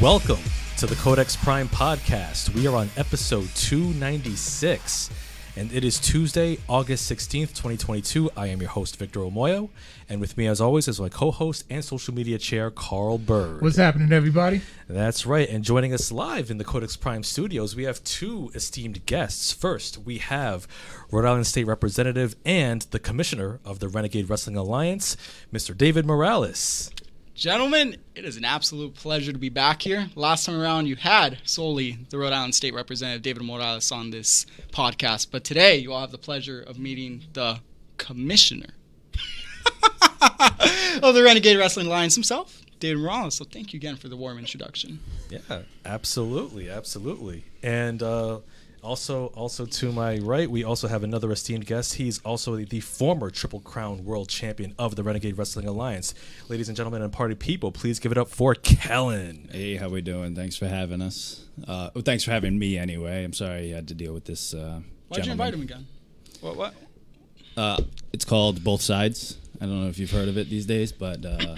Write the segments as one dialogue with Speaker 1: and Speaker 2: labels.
Speaker 1: Welcome to the Codex Prime podcast. We are on episode 296, and it is Tuesday, August 16th, 2022. I am your host, Victor Omoyo, and with me, as always, is my co host and social media chair, Carl Bird.
Speaker 2: What's happening, everybody?
Speaker 1: That's right. And joining us live in the Codex Prime studios, we have two esteemed guests. First, we have Rhode Island State Representative and the Commissioner of the Renegade Wrestling Alliance, Mr. David Morales.
Speaker 3: Gentlemen, it is an absolute pleasure to be back here. Last time around, you had solely the Rhode Island State Representative David Morales on this podcast, but today you all have the pleasure of meeting the Commissioner of the Renegade Wrestling Alliance himself, David Morales. So thank you again for the warm introduction.
Speaker 1: Yeah, absolutely, absolutely. And uh, also, also to my right, we also have another esteemed guest. He's also the former Triple Crown World Champion of the Renegade Wrestling Alliance. Ladies and gentlemen and party people, please give it up for Kellen.
Speaker 4: Hey, how we doing? Thanks for having us. Uh, well, thanks for having me anyway. I'm sorry you had to deal with this. Uh,
Speaker 3: Why'd you invite him again? What? What?
Speaker 4: Uh, it's called Both Sides. I don't know if you've heard of it these days, but uh,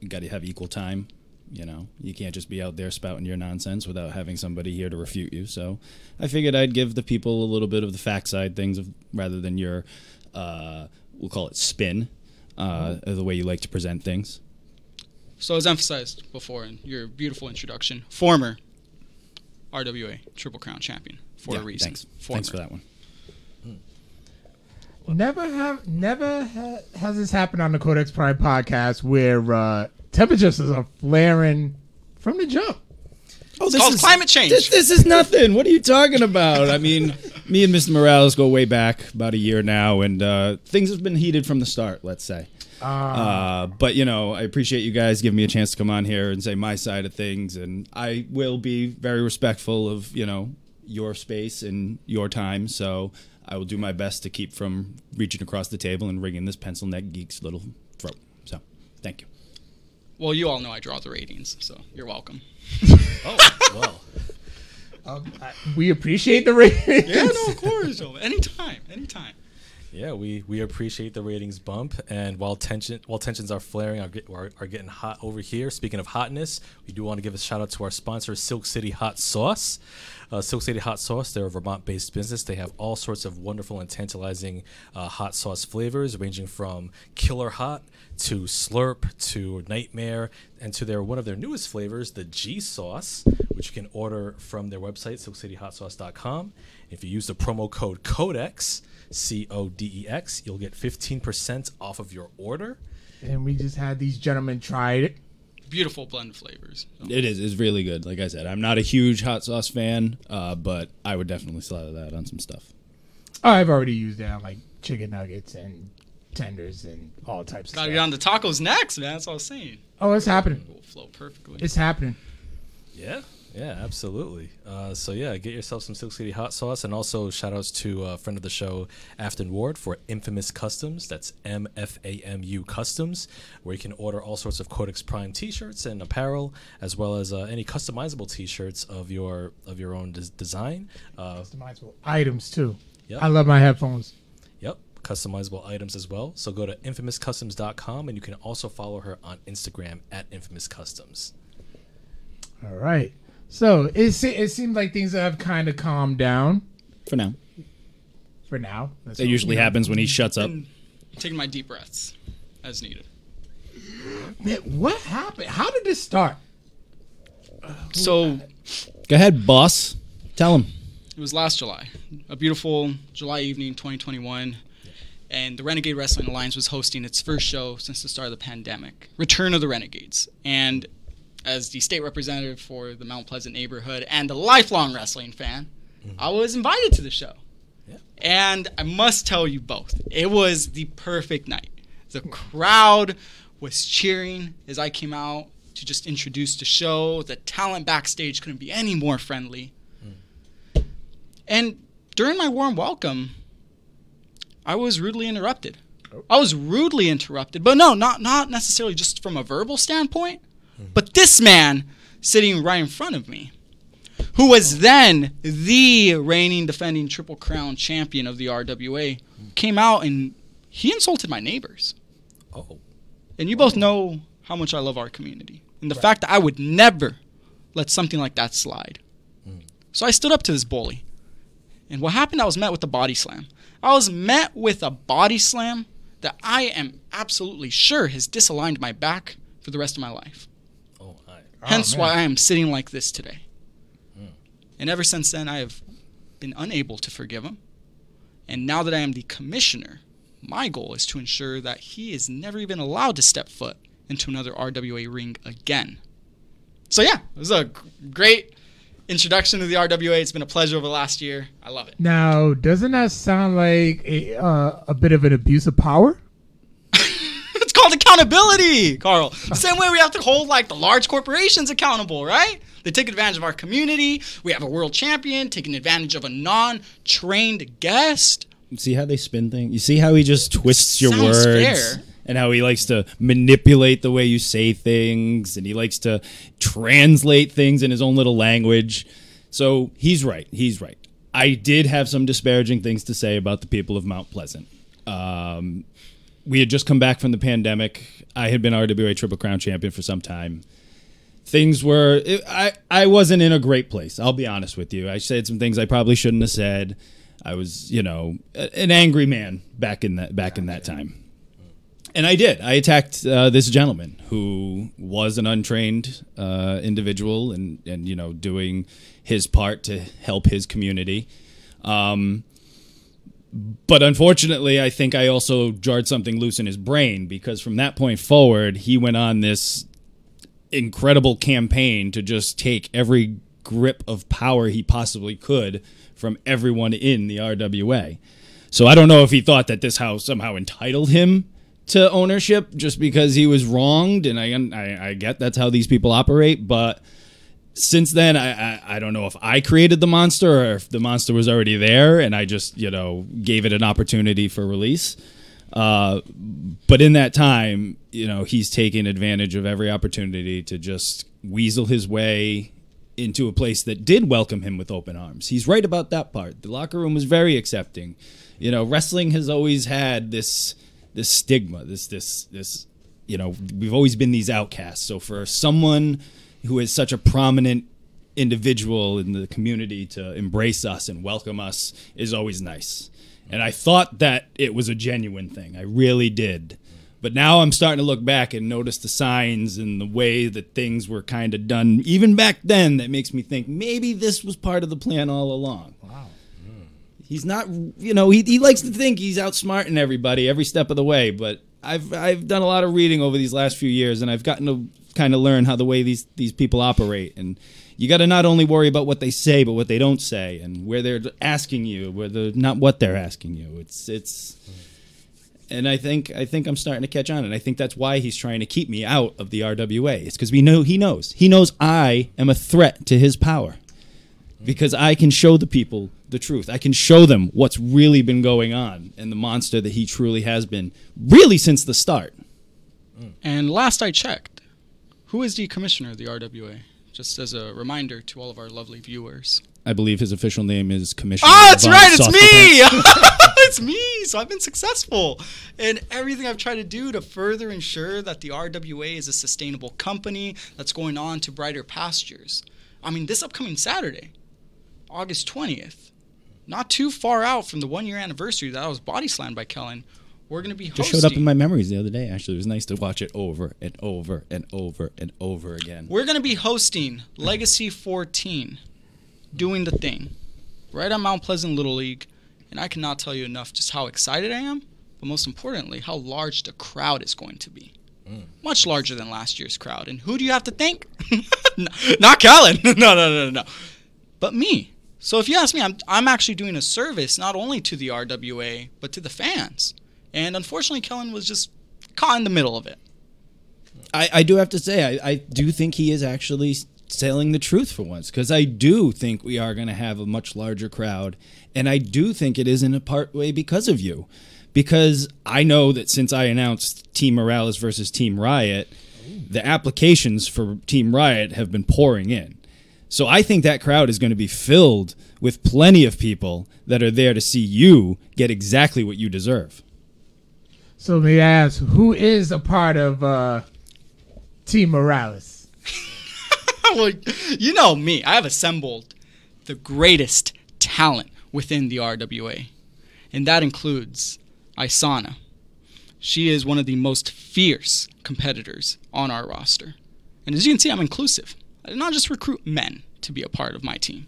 Speaker 4: you got to have equal time. You know, you can't just be out there spouting your nonsense without having somebody here to refute you. So, I figured I'd give the people a little bit of the fact side things of, rather than your, uh, we'll call it spin, uh, the way you like to present things.
Speaker 3: So as emphasized before in your beautiful introduction, former RWA Triple Crown champion for
Speaker 4: Yeah,
Speaker 3: a reason.
Speaker 4: Thanks.
Speaker 3: Former.
Speaker 4: Thanks for that one.
Speaker 2: Never have, never ha- has this happened on the Codex Prime podcast where uh, temperatures are flaring from the jump.
Speaker 4: Oh,
Speaker 3: It's called climate change.
Speaker 4: This, this is nothing. What are you talking about? I mean, me and Mr. Morales go way back, about a year now, and uh, things have been heated from the start. Let's say. Uh, but you know, I appreciate you guys giving me a chance to come on here and say my side of things, and I will be very respectful of you know your space and your time. So I will do my best to keep from reaching across the table and wringing this pencil neck geek's little throat. So, thank you.
Speaker 3: Well, you all know I draw the ratings, so you're welcome.
Speaker 1: Oh, well.
Speaker 2: Um, I- we appreciate the ratings.
Speaker 3: Yeah, no, of course, Anytime, anytime.
Speaker 1: Yeah, we, we appreciate the ratings bump, and while tension while tensions are flaring, are, get, are, are getting hot over here. Speaking of hotness, we do want to give a shout out to our sponsor, Silk City Hot Sauce. Uh, Silk City Hot Sauce, they're a Vermont-based business. They have all sorts of wonderful and tantalizing uh, hot sauce flavors, ranging from Killer Hot to Slurp to Nightmare, and to their one of their newest flavors, the G Sauce, which you can order from their website, SilkCityHotSauce.com. If you use the promo code CODEX, C O D E X, you'll get 15% off of your order.
Speaker 2: And we just had these gentlemen try it.
Speaker 3: Beautiful blend of flavors. So,
Speaker 4: It is. It's really good. Like I said, I'm not a huge hot sauce fan, uh, but I would definitely slather that on some stuff.
Speaker 2: Oh, I've already used that on like chicken nuggets and tenders and all types of
Speaker 3: Gotta
Speaker 2: stuff.
Speaker 3: get on the tacos next, man. That's all I was saying.
Speaker 2: Oh, it's happening.
Speaker 3: It will flow perfectly.
Speaker 2: It's happening.
Speaker 1: Yeah, yeah, absolutely. Uh, so yeah, get yourself some Silk City hot sauce, and also shout outs to a friend of the show, Afton Ward, for Infamous Customs. That's M F A M U Customs, where you can order all sorts of Codex Prime T-shirts and apparel, as well as uh, any customizable T-shirts of your of your own des- design. Uh,
Speaker 2: Customizable items too.
Speaker 1: Yep.
Speaker 2: I love my headphones.
Speaker 1: Yep, customizable items as well. So go to infamouscustoms.com, and you can also follow her on Instagram at Infamous Customs.
Speaker 2: All right. So it se- it seemed like things have kind of calmed down
Speaker 4: For now,
Speaker 2: for now. That's
Speaker 4: that
Speaker 2: all.
Speaker 4: usually happens when he shuts up.
Speaker 3: And taking my deep breaths as needed.
Speaker 2: Man, what happened? How did this start?
Speaker 3: So
Speaker 4: Go ahead, boss. Tell him.
Speaker 3: it was last July, a beautiful July evening, 2021, and the Renegade Wrestling Alliance was hosting its first show since the start of the pandemic, Return of the Renegades. And as the state representative for the Mount Pleasant neighborhood and a lifelong wrestling fan, mm-hmm. I was invited to the show.
Speaker 1: Yeah.
Speaker 3: And I must tell you both, it was the perfect night. The crowd was cheering as I came out to just introduce the show. The talent backstage couldn't be any more friendly. Mm. And during my warm welcome, I was rudely interrupted. Oh. I was rudely interrupted, but no, not not necessarily just from a verbal standpoint, but this man sitting right in front of me, who was then the reigning defending Triple Crown champion of the RWA, came out and he insulted my neighbors.
Speaker 1: Oh,
Speaker 3: And you both know how much I love our community and the fact that I would never let something like that slide. Mm. So I stood up to this bully. And what happened, I was met with a body slam. I was met with a body slam that I am absolutely sure has disaligned my back for the rest of my life.
Speaker 1: Oh.
Speaker 3: Hence
Speaker 2: man.
Speaker 3: why I am sitting like this today. And ever since then, I have been unable to forgive him. And now that I am the commissioner, my goal is to ensure that he is never even allowed to step foot into another RWA ring again. So, yeah, it was a great introduction to the RWA. It's been a pleasure over the last year. I love it.
Speaker 2: Now, doesn't that sound like a, uh, a bit of an abuse of power?
Speaker 3: Called accountability, Carl. The same way we have to hold like the large corporations accountable, right? They take advantage of our community. We have a world champion taking advantage of a non-trained guest.
Speaker 4: See how they spin things? You see how he just twists your
Speaker 3: Sounds
Speaker 4: words?
Speaker 3: fair.
Speaker 4: And how he likes to manipulate the way you say things, and he likes to translate things in his own little language. So he's right. He's right. I did have some disparaging things to say about the people of Mount Pleasant. Um, we had just come back from the pandemic. I had been RWA Triple Crown champion for some time. Things were it, I I wasn't in a great place. I'll be honest with you. I said some things I probably shouldn't have said. I was, you know, an angry man back in that back in that time. And I did. I attacked uh, this gentleman who was an untrained uh, individual and, and, you know, doing his part to help his community. Um, but unfortunately, I think I also jarred something loose in his brain because from that point forward, he went on this incredible campaign to just take every grip of power he possibly could from everyone in the RWA. So I don't know if he thought that this house somehow entitled him to ownership just because he was wronged, and I I, I get that's how these people operate, but since then I, I I don't know if I created the monster or if the monster was already there and I just you know gave it an opportunity for release. Uh, but in that time, you know, he's taken advantage of every opportunity to just weasel his way into a place that did welcome him with open arms. He's right about that part. The locker room was very accepting. You know, wrestling has always had this this stigma, this this this you know, we've always been these outcasts. So for someone who is such a prominent individual in the community to embrace us and welcome us is always nice. And I thought that it was a genuine thing. I really did. But now I'm starting to look back and notice the signs and the way that things were kind of done, even back then, that makes me think maybe this was part of the plan all along. Wow. Hmm. He's not, you know, he, he likes to think he's outsmarting everybody every step of the way. But I've I've done a lot of reading over these last few years, and I've gotten to kind of learn how the way these these people operate. And you got to not only worry about what they say, but what they don't say, and where they're asking you, where they're not what they're asking you. It's it's and I think I think I'm starting to catch on, and I think that's why he's trying to keep me out of the RWA. It's because we know he knows he knows I am a threat to his power, because I can show the people the truth. I can show them what's really been going on and the monster that he truly has been, really since the start.
Speaker 3: And last I checked, who is the commissioner of the RWA? Just as a reminder to all of our lovely viewers.
Speaker 4: I believe his official name is Commissioner.
Speaker 3: Oh, that's right. It's me. it's me. So I've been successful in everything I've tried to do to further ensure that the RWA is a sustainable company that's going on to brighter pastures. I mean, this upcoming Saturday, August 20th, not too far out from the one year anniversary that I was body slammed by Kellen, we're going to be
Speaker 4: Just showed up in my memories the other day. Actually, it was nice to watch it over and over and over and over again.
Speaker 3: We're going to be hosting Legacy 14, doing the thing, right on Mount Pleasant Little League. And I cannot tell you enough just how excited I am, but most importantly, how large the crowd is going to be. Mm. Much larger than last year's crowd. And who do you have to thank? Not Callan. no, no, no, no, no. But me. So if you ask me, I'm, I'm actually doing a service not only to the RWA, but to the fans. And unfortunately, Kellen was just caught in the middle of it.
Speaker 4: I, I do have to say, I, I do think he is actually telling the truth for once because I do think we are going to have a much larger crowd. And I do think it is in a part way because of you. Because I know that since I announced Team Morales versus Team Riot, the applications for Team Riot have been pouring in. So I think that crowd is going to be filled with plenty of people that are there to see you get exactly what you deserve.
Speaker 2: So may I ask, who is a part of uh, Team Morales.
Speaker 3: well, you know me. I have assembled the greatest talent within the RWA, and that includes Isana. She is one of the most fierce competitors on our roster. And as you can see, I'm inclusive. I did not just recruit men to be a part of my team.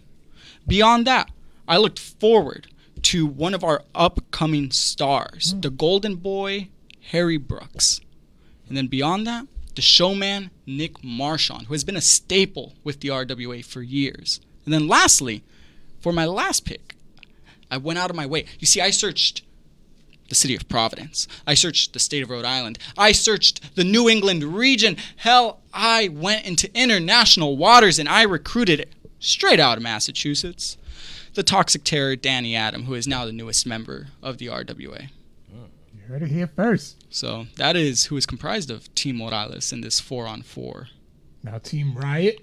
Speaker 3: Beyond that, I looked forward to one of our upcoming stars, hmm. the Golden Boy, Harry Brooks. And then beyond that, the showman, Nick Marchand, who has been a staple with the RWA for years. And then lastly, for my last pick, I went out of my way. You see, I searched the city of Providence. I searched the state of Rhode Island. I searched the New England region. Hell, I went into international waters and I recruited straight out of Massachusetts the toxic terror Danny Adam, who is now the newest member of the RWA.
Speaker 2: You heard it here first.
Speaker 3: So that is who is comprised of Team Morales in this four on four.
Speaker 2: Now Team Riot.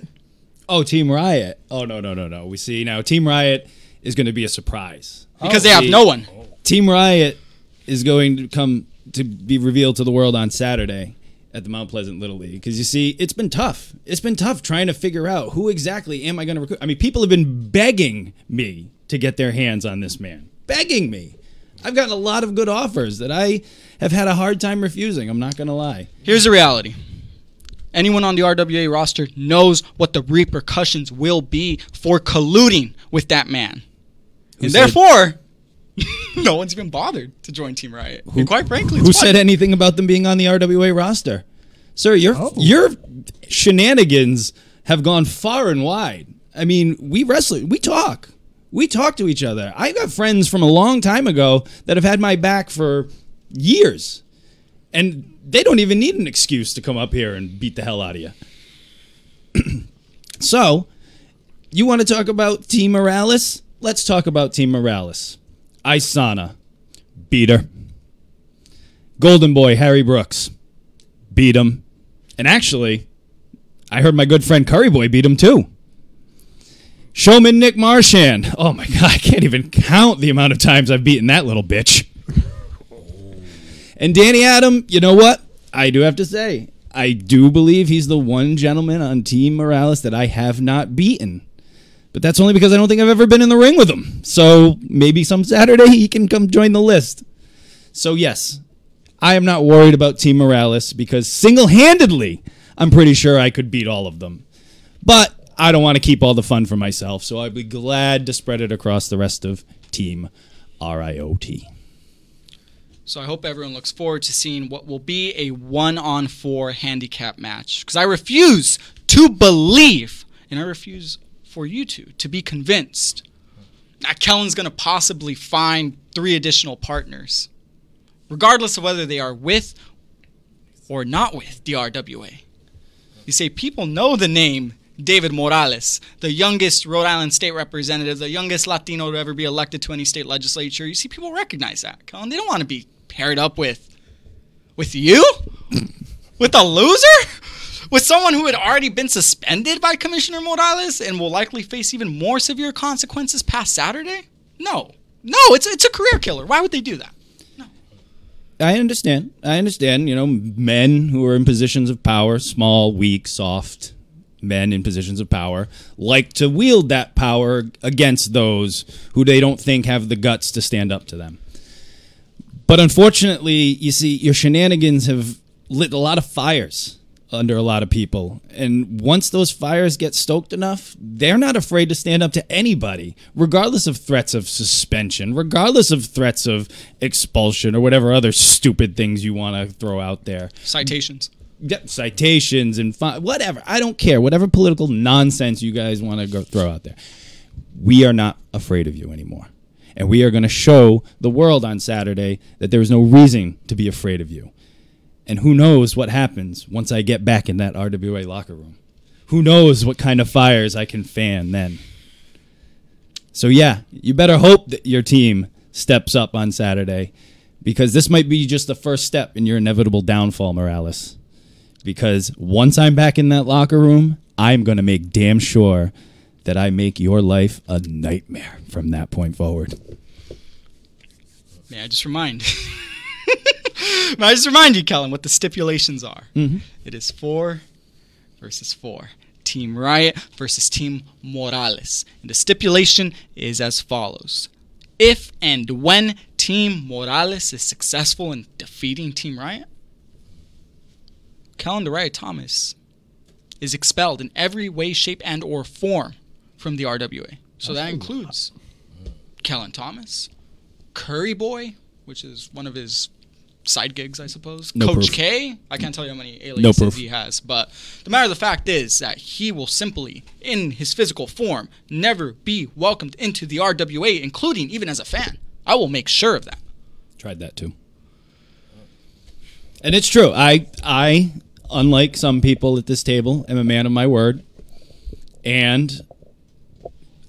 Speaker 4: Oh, Team Riot. Oh no no no no. We see now Team Riot is going to be a surprise
Speaker 3: Because they oh, have
Speaker 4: See,
Speaker 3: no one.
Speaker 4: Team Riot is going to come to be revealed to the world on Saturday at the Mount Pleasant Little League. Because you see, it's been tough. It's been tough trying to figure out who exactly am I going to recruit. I mean, people have been begging me to get their hands on this man, begging me. I've gotten a lot of good offers that I have had a hard time refusing. I'm not going to lie.
Speaker 3: Here's the reality. Anyone on the RWA roster knows what the repercussions will be for colluding with that man. and
Speaker 4: said-
Speaker 3: therefore, no one's even bothered to join Team Riot. and quite frankly, it's
Speaker 4: Who
Speaker 3: fun.
Speaker 4: said anything about them being on the RWA roster? Sir, your
Speaker 2: Oh.
Speaker 4: your shenanigans have gone far and wide. I mean, we wrestle, we talk. We talk to each other. I've got friends from a long time ago that have had my back for years. And they don't even need an excuse to come up here and beat the hell out of you. so, you want to talk about Team Morales? Let's talk about Team Morales. Isana, beat her. Golden Boy Harry Brooks beat him. And actually, I heard my good friend Curry Boy beat him too. Showman Nick Marchand. Oh my god, I can't even count the amount of times I've beaten that little bitch. And Danny Adam, you know what? I do have to say, I do believe he's the one gentleman on Team Morales that I have not beaten. But that's only because I don't think I've ever been in the ring with him. So maybe some Saturday he can come join the list. So yes, I am not worried about Team Morales because single-handedly, I'm pretty sure I could beat all of them. But I don't want to keep all the fun for myself, so I'd be glad to spread it across the rest of Team RIOT.
Speaker 3: So I hope everyone looks forward to seeing what will be a one on four handicap match. Because I refuse to believe, and I refuse for you two to be convinced that Kellen's going to possibly find three additional partners, regardless of whether they are with or not with the RWA. You say people know the name David Morales, the youngest Rhode Island state representative, the youngest Latino to ever be elected to any state legislature. You see, people recognize that. Colin. They don't want to be paired up with with you, with a loser, with someone who had already been suspended by Commissioner Morales and will likely face even more severe consequences past Saturday. No, no, it's it's a career killer. Why would they do that? No.
Speaker 4: I understand. I understand. You know, men who are in positions of power, small, weak, soft men in positions of power, like to wield that power against those who they don't think have the guts to stand up to them. But unfortunately, you see, your shenanigans have lit a lot of fires under a lot of people. And once those fires get stoked enough, they're not afraid to stand up to anybody, regardless of threats of suspension, regardless of threats of expulsion or whatever other stupid things you want to throw out there.
Speaker 3: Citations.
Speaker 4: Yeah, citations and fi- whatever. I don't care. Whatever political nonsense you guys want to go throw out there. We are not afraid of you anymore. And we are going to show the world on Saturday that there is no reason to be afraid of you. And who knows what happens once I get back in that RWA locker room? Who knows what kind of fires I can fan then? So, yeah, you better hope that your team steps up on Saturday because this might be just the first step in your inevitable downfall, Morales. Because once I'm back in that locker room, I'm going to make damn sure that I make your life a nightmare from that point forward.
Speaker 3: May I just remind? I just remind you, Kellen, what the stipulations are?
Speaker 4: Mhm.
Speaker 3: It is four versus 4. Team Riot versus Team Morales. And the stipulation is as follows. If and when Team Morales is successful in defeating Team Riot, Kellen Riot Thomas is expelled in every way, shape, and or form from the RWA. So that includes Kellen Thomas, Curry Boy, which is one of his side gigs, I suppose.
Speaker 4: No
Speaker 3: Coach
Speaker 4: proof.
Speaker 3: K. I can't tell you how many aliases
Speaker 4: proof.
Speaker 3: he has, but the matter of the fact is that he will simply, in his physical form, never be welcomed into the RWA, including even as a fan. I will make sure of that.
Speaker 4: Tried that too. And it's true. I I unlike some people at this table am a man of my word. And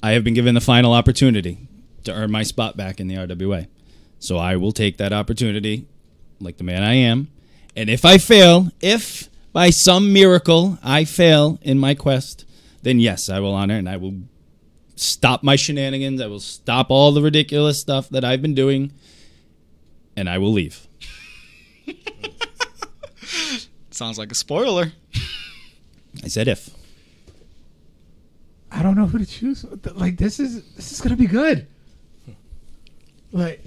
Speaker 4: I have been given the final opportunity to earn my spot back in the RWA. So I will take that opportunity like the man I am. And if I fail, if by some miracle I fail in my quest, then yes, I will honor and I will stop my shenanigans. I will stop all the ridiculous stuff that I've been doing and I will leave.
Speaker 3: Sounds like a spoiler.
Speaker 4: I said if.
Speaker 2: I don't know who to choose. Like this is this is gonna be good. Like,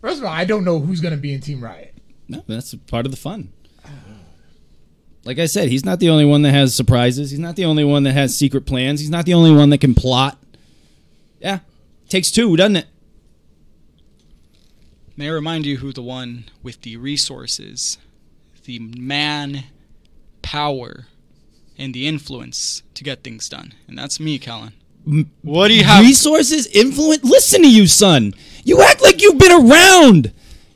Speaker 2: first of all, I don't know who's gonna be in Team Riot.
Speaker 4: No, that's part of the fun. Like I said, he's not the only one that has surprises. He's not the only one that has secret plans. He's not the only one that can plot. Yeah, takes two, doesn't it?
Speaker 3: May I remind you who the one with the resources, the man power, and the influence to get things done. And that's me, Kellen. What do you have?
Speaker 4: Resources, influence. Listen to you, son. You act like you've been around.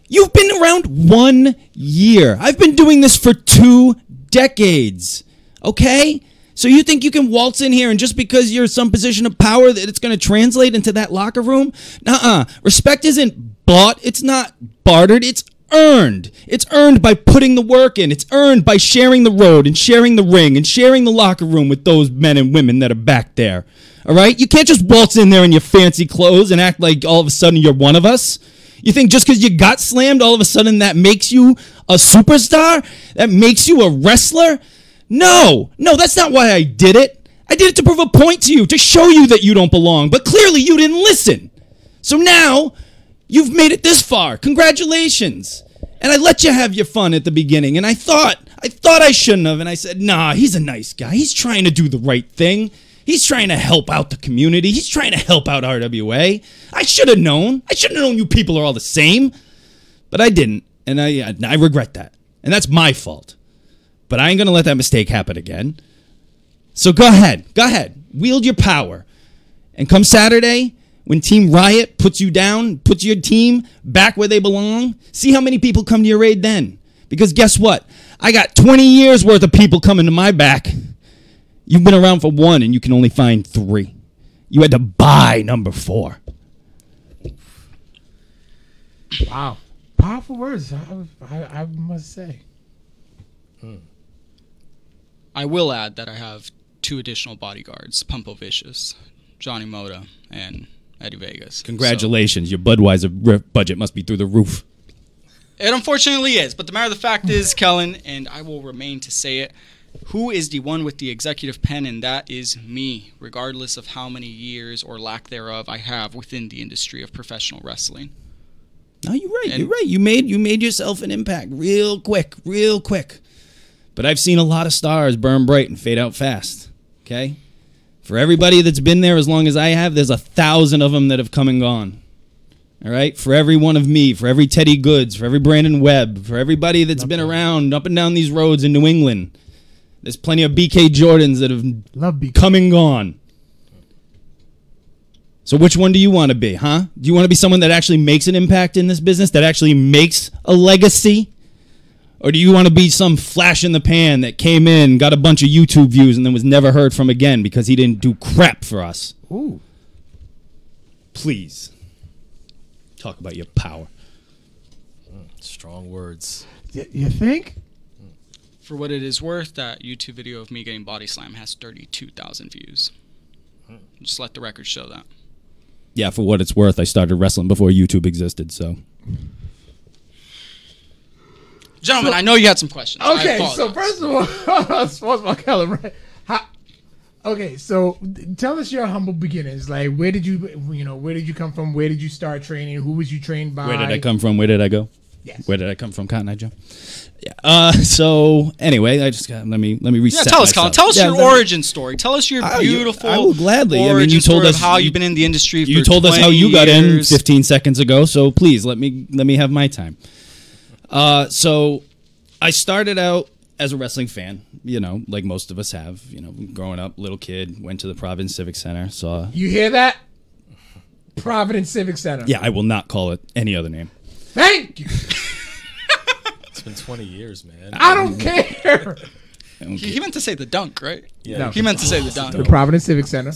Speaker 4: You've been around one year. I've been doing this for two decades. Okay? So you think you can waltz in here and just because you're some position of power that it's going to translate into that locker room? Nuh-uh. Respect isn't bought. It's not bartered. It's earned. It's earned by putting the work in. It's earned by sharing the road and sharing the ring and sharing the locker room with those men and women that are back there. All right? You can't just waltz in there in your fancy clothes and act like all of a sudden you're one of us. You think just because you got slammed, all of a sudden that makes you a superstar? That makes you a wrestler? No, no, that's not why I did it. I did it to prove a point to you, to show you that you don't belong. But clearly you didn't listen. So now you've made it this far. Congratulations. And I let you have your fun at the beginning. And I thought, I thought I shouldn't have. And I said, nah, he's a nice guy. He's trying to do the right thing. He's trying to help out the community. He's trying to help out RWA. I should have known. I should have known you people are all the same. But I didn't. And I, I regret that. And that's my fault. But I ain't going to let that mistake happen again. So go ahead. Go ahead. Wield your power. And come Saturday, when Team Riot puts you down, puts your team back where they belong, see how many people come to your raid then. Because guess what? I got 20 years worth of people coming to my back. You've been around for one and you can only find three. You had to buy number four.
Speaker 2: Wow, powerful words. I, I, I must say. Hmm.
Speaker 3: I will add that I have two additional bodyguards Pumpo Vicious, Johnny Moda, and Eddie Vegas.
Speaker 4: Congratulations. Your Budweiser budget must be through the roof.
Speaker 3: It unfortunately is, but the matter of the fact is, Kellen, and I will remain to say it, who is the one with the executive pen, and that is me, regardless of how many years or lack thereof I have within the industry of professional wrestling.
Speaker 4: No, you're right.
Speaker 3: And-
Speaker 4: you're right. You made you made yourself an impact real quick, real quick. But I've seen a lot of stars burn bright and fade out fast. Okay? For everybody that's been there as long as I have, there's a thousand of them that have come and gone. All right? For every one of me, for every Teddy Goods, for every Brandon Webb, for everybody that's been around up and down these roads in New England, there's plenty of BK Jordans that have
Speaker 2: Love BK.
Speaker 4: come and gone. So which one do you want to be, huh? Do you want to be someone that actually makes an impact in this business, that actually makes a legacy? Or do you want to be some flash in the pan that came in, got a bunch of YouTube views, and then was never heard from again because he didn't do crap for us?
Speaker 2: Ooh,
Speaker 4: Please. Talk about your power.
Speaker 1: Mm, strong words.
Speaker 2: Y- you think?
Speaker 3: For what it is worth, that YouTube video of me getting body slam has 32,000 views. Mm. Just let the record show that.
Speaker 4: Yeah, for what it's worth, I started wrestling before YouTube existed, so
Speaker 3: Gentlemen, I know you had some questions.
Speaker 2: Okay,
Speaker 3: apologize.
Speaker 2: so first of all, sports ball Kellen, right? How, okay, so tell us your humble beginnings. Like, where did you, you know, where did you come from? Where did you start training? Who was you trained by?
Speaker 4: Where did I come from? Where did I go?
Speaker 2: Yes.
Speaker 4: Where did I come from, Cotton Eye Joe? Yeah. Uh, so anyway, I just got let me let me reset.
Speaker 3: yeah, tell us, Colin. Tell us
Speaker 4: Yeah,
Speaker 3: your origin story. Tell us your beautiful.
Speaker 4: I will gladly. I mean, you told us-
Speaker 3: how
Speaker 4: you-
Speaker 3: you've been in the industry.
Speaker 4: You
Speaker 3: for
Speaker 4: told us how you got in 15 seconds ago, so please let me let me have my time. Uh, so I started out as a wrestling fan, you know, like most of us have. You know, growing up, little kid, went to the Providence Civic Center, saw.
Speaker 2: You hear that? Providence Civic Center.
Speaker 4: Yeah, I will not call it any other name.
Speaker 2: Thank you.
Speaker 1: It's been 20 years, man.
Speaker 2: I don't care.
Speaker 4: I don't
Speaker 3: He, he meant to say the dunk, right?
Speaker 1: yeah,
Speaker 2: No.
Speaker 3: He meant to say the dunk. The.
Speaker 2: Providence Civic Center.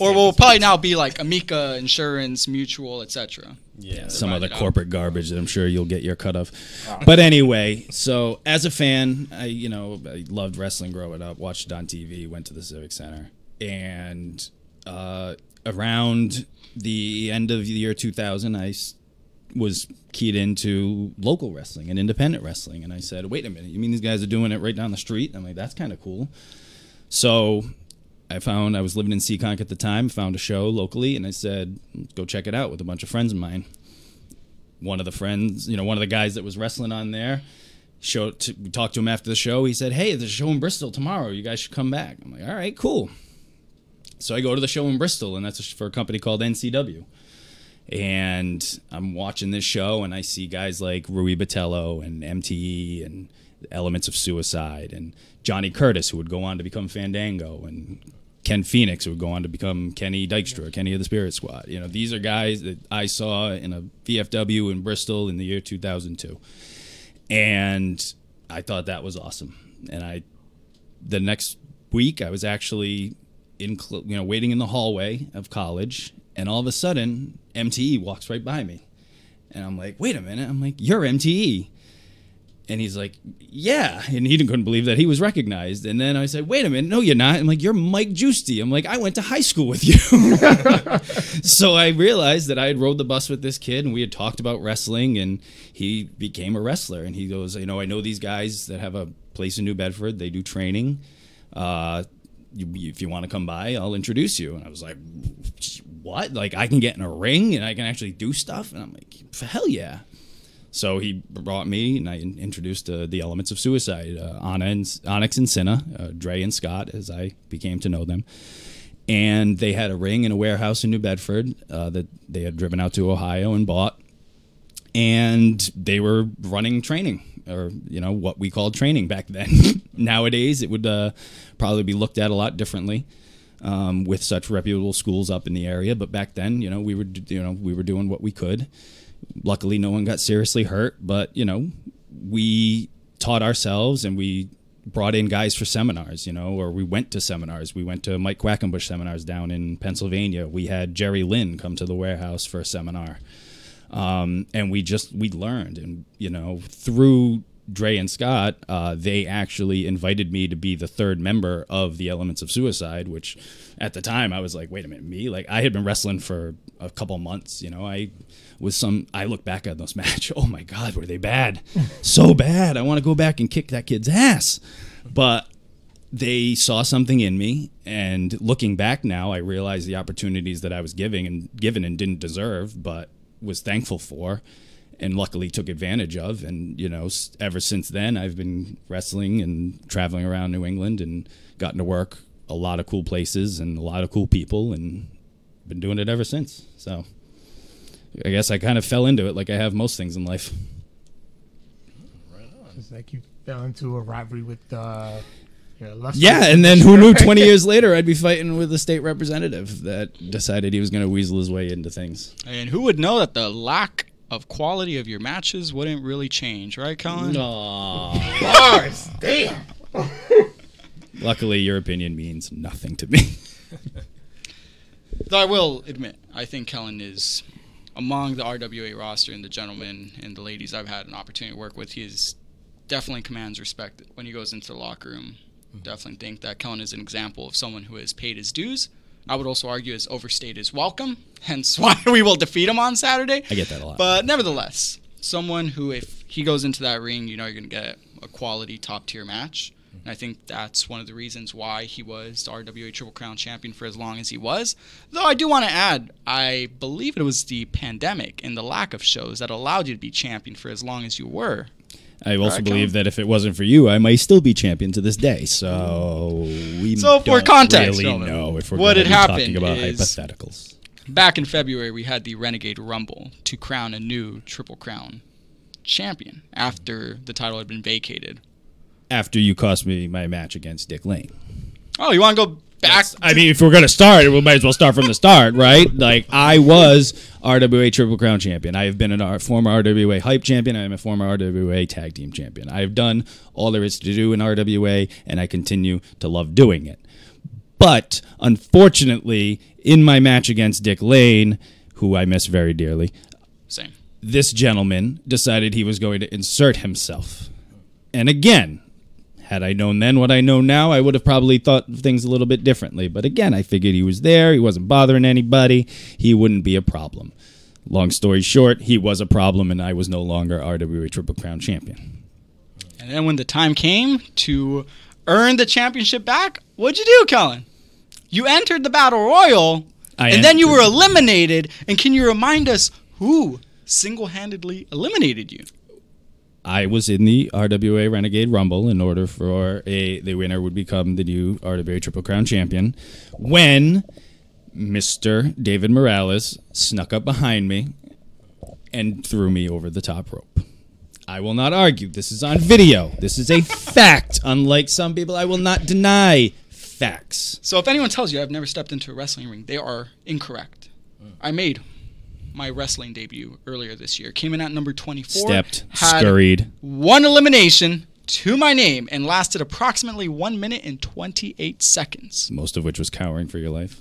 Speaker 3: Or will probably now be like Amica Insurance, Mutual, etc.
Speaker 1: yeah.
Speaker 4: some
Speaker 3: Divide
Speaker 4: other
Speaker 3: it out.
Speaker 4: corporate garbage that I'm sure you'll get your cut of. But anyway, so as a fan, I you know I loved wrestling growing up. Watched it on TV. Went to the Civic Center, and uh, around the end of the year 2000, I s- was keyed into local wrestling and independent wrestling, and I said, "Wait a minute, you mean these guys are doing it right down the street?" I'm like, "That's kind of cool." So I found I was living in Seekonk at the time, found a show locally, and I said, "Go check it out" with a bunch of friends of mine. One of the friends, you know, one of the guys that was wrestling on there, showed to, we talked to him after the show. He said, "Hey, there's a show in Bristol tomorrow. You guys should come back." I'm like, "All right, cool." So I go to the show in Bristol, and that's for a company called NCW. And I'm watching this show, and I see guys like Rui Botello and MTE and Elements of Suicide and Johnny Curtis, who would go on to become Fandango, and Ken Phoenix, who would go on to become Kenny Dykstra, Kenny of the Spirit Squad. You know, these are guys that I saw in a VFW in Bristol in the year 2002. And I thought that was awesome. And I, the next week, I was actually in, you know, waiting in the hallway of college, and all of a sudden, MTE walks right by me, and I'm like, "Wait a minute!" I'm like, "You're MTE," and he's like, "Yeah," and he couldn't believe that he was recognized. And then I said, "Wait a minute, no, you're not." I'm like, "You're Mike Giusti." I'm like, "I went to high school with you." so I realized that I had rode the bus with this kid, and we had talked about wrestling, and he became a wrestler. And he goes, "You know, I know these guys that have a place in New Bedford. They do training." Uh, if you want to come by, I'll introduce you. And I was like, what? Like I can get in a ring and I can actually do stuff? And I'm like, hell yeah. So he brought me and I introduced uh, the elements of suicide, uh, Anna and, Onyx and Cinna, uh, Dre and Scott, as I became to know them. And they had a ring in a warehouse in New Bedford uh, that they had driven out to Ohio and bought. And they were running training, or you know what we called training back then. Nowadays, it would uh, probably be looked at a lot differently um, with such reputable schools up in the area. But back then, you know, we were you know we were doing what we could. Luckily, no one got seriously hurt, but you know, we taught ourselves and we brought in guys for seminars, you know, or we went to seminars. We went to Mike Quackenbush seminars down in Pennsylvania. We had Jerry Lynn come to the warehouse for a seminar. Um, and we just we learned and you know through Dre and Scott, uh, they actually invited me to be the third member of the Elements of Suicide, which at the time I was like, wait a minute, me? Like I had been wrestling for a couple months, you know. I was some. I look back at those matches. Oh my God, were they bad? so bad. I want to go back and kick that kid's ass. But they saw something in me, and looking back now, I realize the opportunities that I was giving and given and didn't deserve, but was thankful for and luckily took advantage of. And you know ever since then I've been wrestling and traveling around New England and gotten to work a lot of cool places and a lot of cool people and been doing it ever since. So I guess I kind of fell into it like I have most things in life. Right on.
Speaker 2: It's like you fell into a rivalry with uh,
Speaker 4: yeah and then who knew 20 years later I'd be fighting with a state representative that decided he was going to weasel his way into things.
Speaker 3: And who would know that the lack of quality of your matches wouldn't really change, right, Colin?
Speaker 2: Bars. Damn.
Speaker 4: luckily your opinion means nothing to me
Speaker 3: Though I will admit, I think Kellen is among the RWA roster and the gentlemen and the ladies I've had an opportunity to work with. He is definitely commands respect when he goes into the locker room. Mm. Definitely think that Kellen is an example of someone who has paid his dues. I would also argue has overstayed his welcome, hence why we will defeat him on Saturday.
Speaker 4: I get that a lot
Speaker 3: But nevertheless, someone who, if he goes into that ring, you know you're going to get a quality top tier match. And I think that's one of the reasons why he was the RWA Triple Crown champion for as long as he was. Though I do want to add, I believe it was the pandemic and the lack of shows that allowed you to be champion for as long as you were.
Speaker 4: I also
Speaker 3: Right,
Speaker 4: believe that if it wasn't for you, I might still be champion to this day. So we
Speaker 3: So for context,
Speaker 4: really know if we're
Speaker 3: what had happened
Speaker 4: talking about
Speaker 3: is-
Speaker 4: hypotheticals.
Speaker 3: Back in February, we had the Renegade Rumble to crown a new Triple Crown champion after the title had been vacated.
Speaker 4: After you cost me my match against Dick Lane.
Speaker 3: Oh, you want to go back?
Speaker 4: I mean, if we're gonna start, we might as well start from the start, right? Like I was RWA Triple Crown champion. I have been a R- former RWA hype champion. I am a former RWA tag team champion. I have done all there is to do in RWA, and I continue to love doing it. But unfortunately, in my match against Dick Lane, who I miss very dearly,
Speaker 3: Same.
Speaker 4: this gentleman decided he was going to insert himself. And again, had I known then what I know now, I would have probably thought things a little bit differently. But again, I figured he was there, he wasn't bothering anybody, he wouldn't be a problem. Long story short, he was a problem, and I was no longer RWA Triple Crown champion.
Speaker 3: And then when the time came to earn the championship back, what'd you do, Kellen? You entered the battle royal,
Speaker 4: I
Speaker 3: and then you were eliminated. And can you remind us who single-handedly eliminated you?
Speaker 4: I was in the RWA Renegade Rumble in order for a the winner would become the new RWA Triple Crown champion. When Mr. David Morales snuck up behind me and threw me over the top rope. I will not argue. This is on video. This is a fact. Unlike some people, I will not deny facts.
Speaker 3: So if anyone tells you I've never stepped into a wrestling ring, they are incorrect. I made my wrestling debut earlier this year. Came in at number 24.
Speaker 4: Stepped,
Speaker 3: had
Speaker 4: scurried.
Speaker 3: one elimination to my name and lasted approximately 1 minute and 28 seconds.
Speaker 4: Most of which was cowering for your life.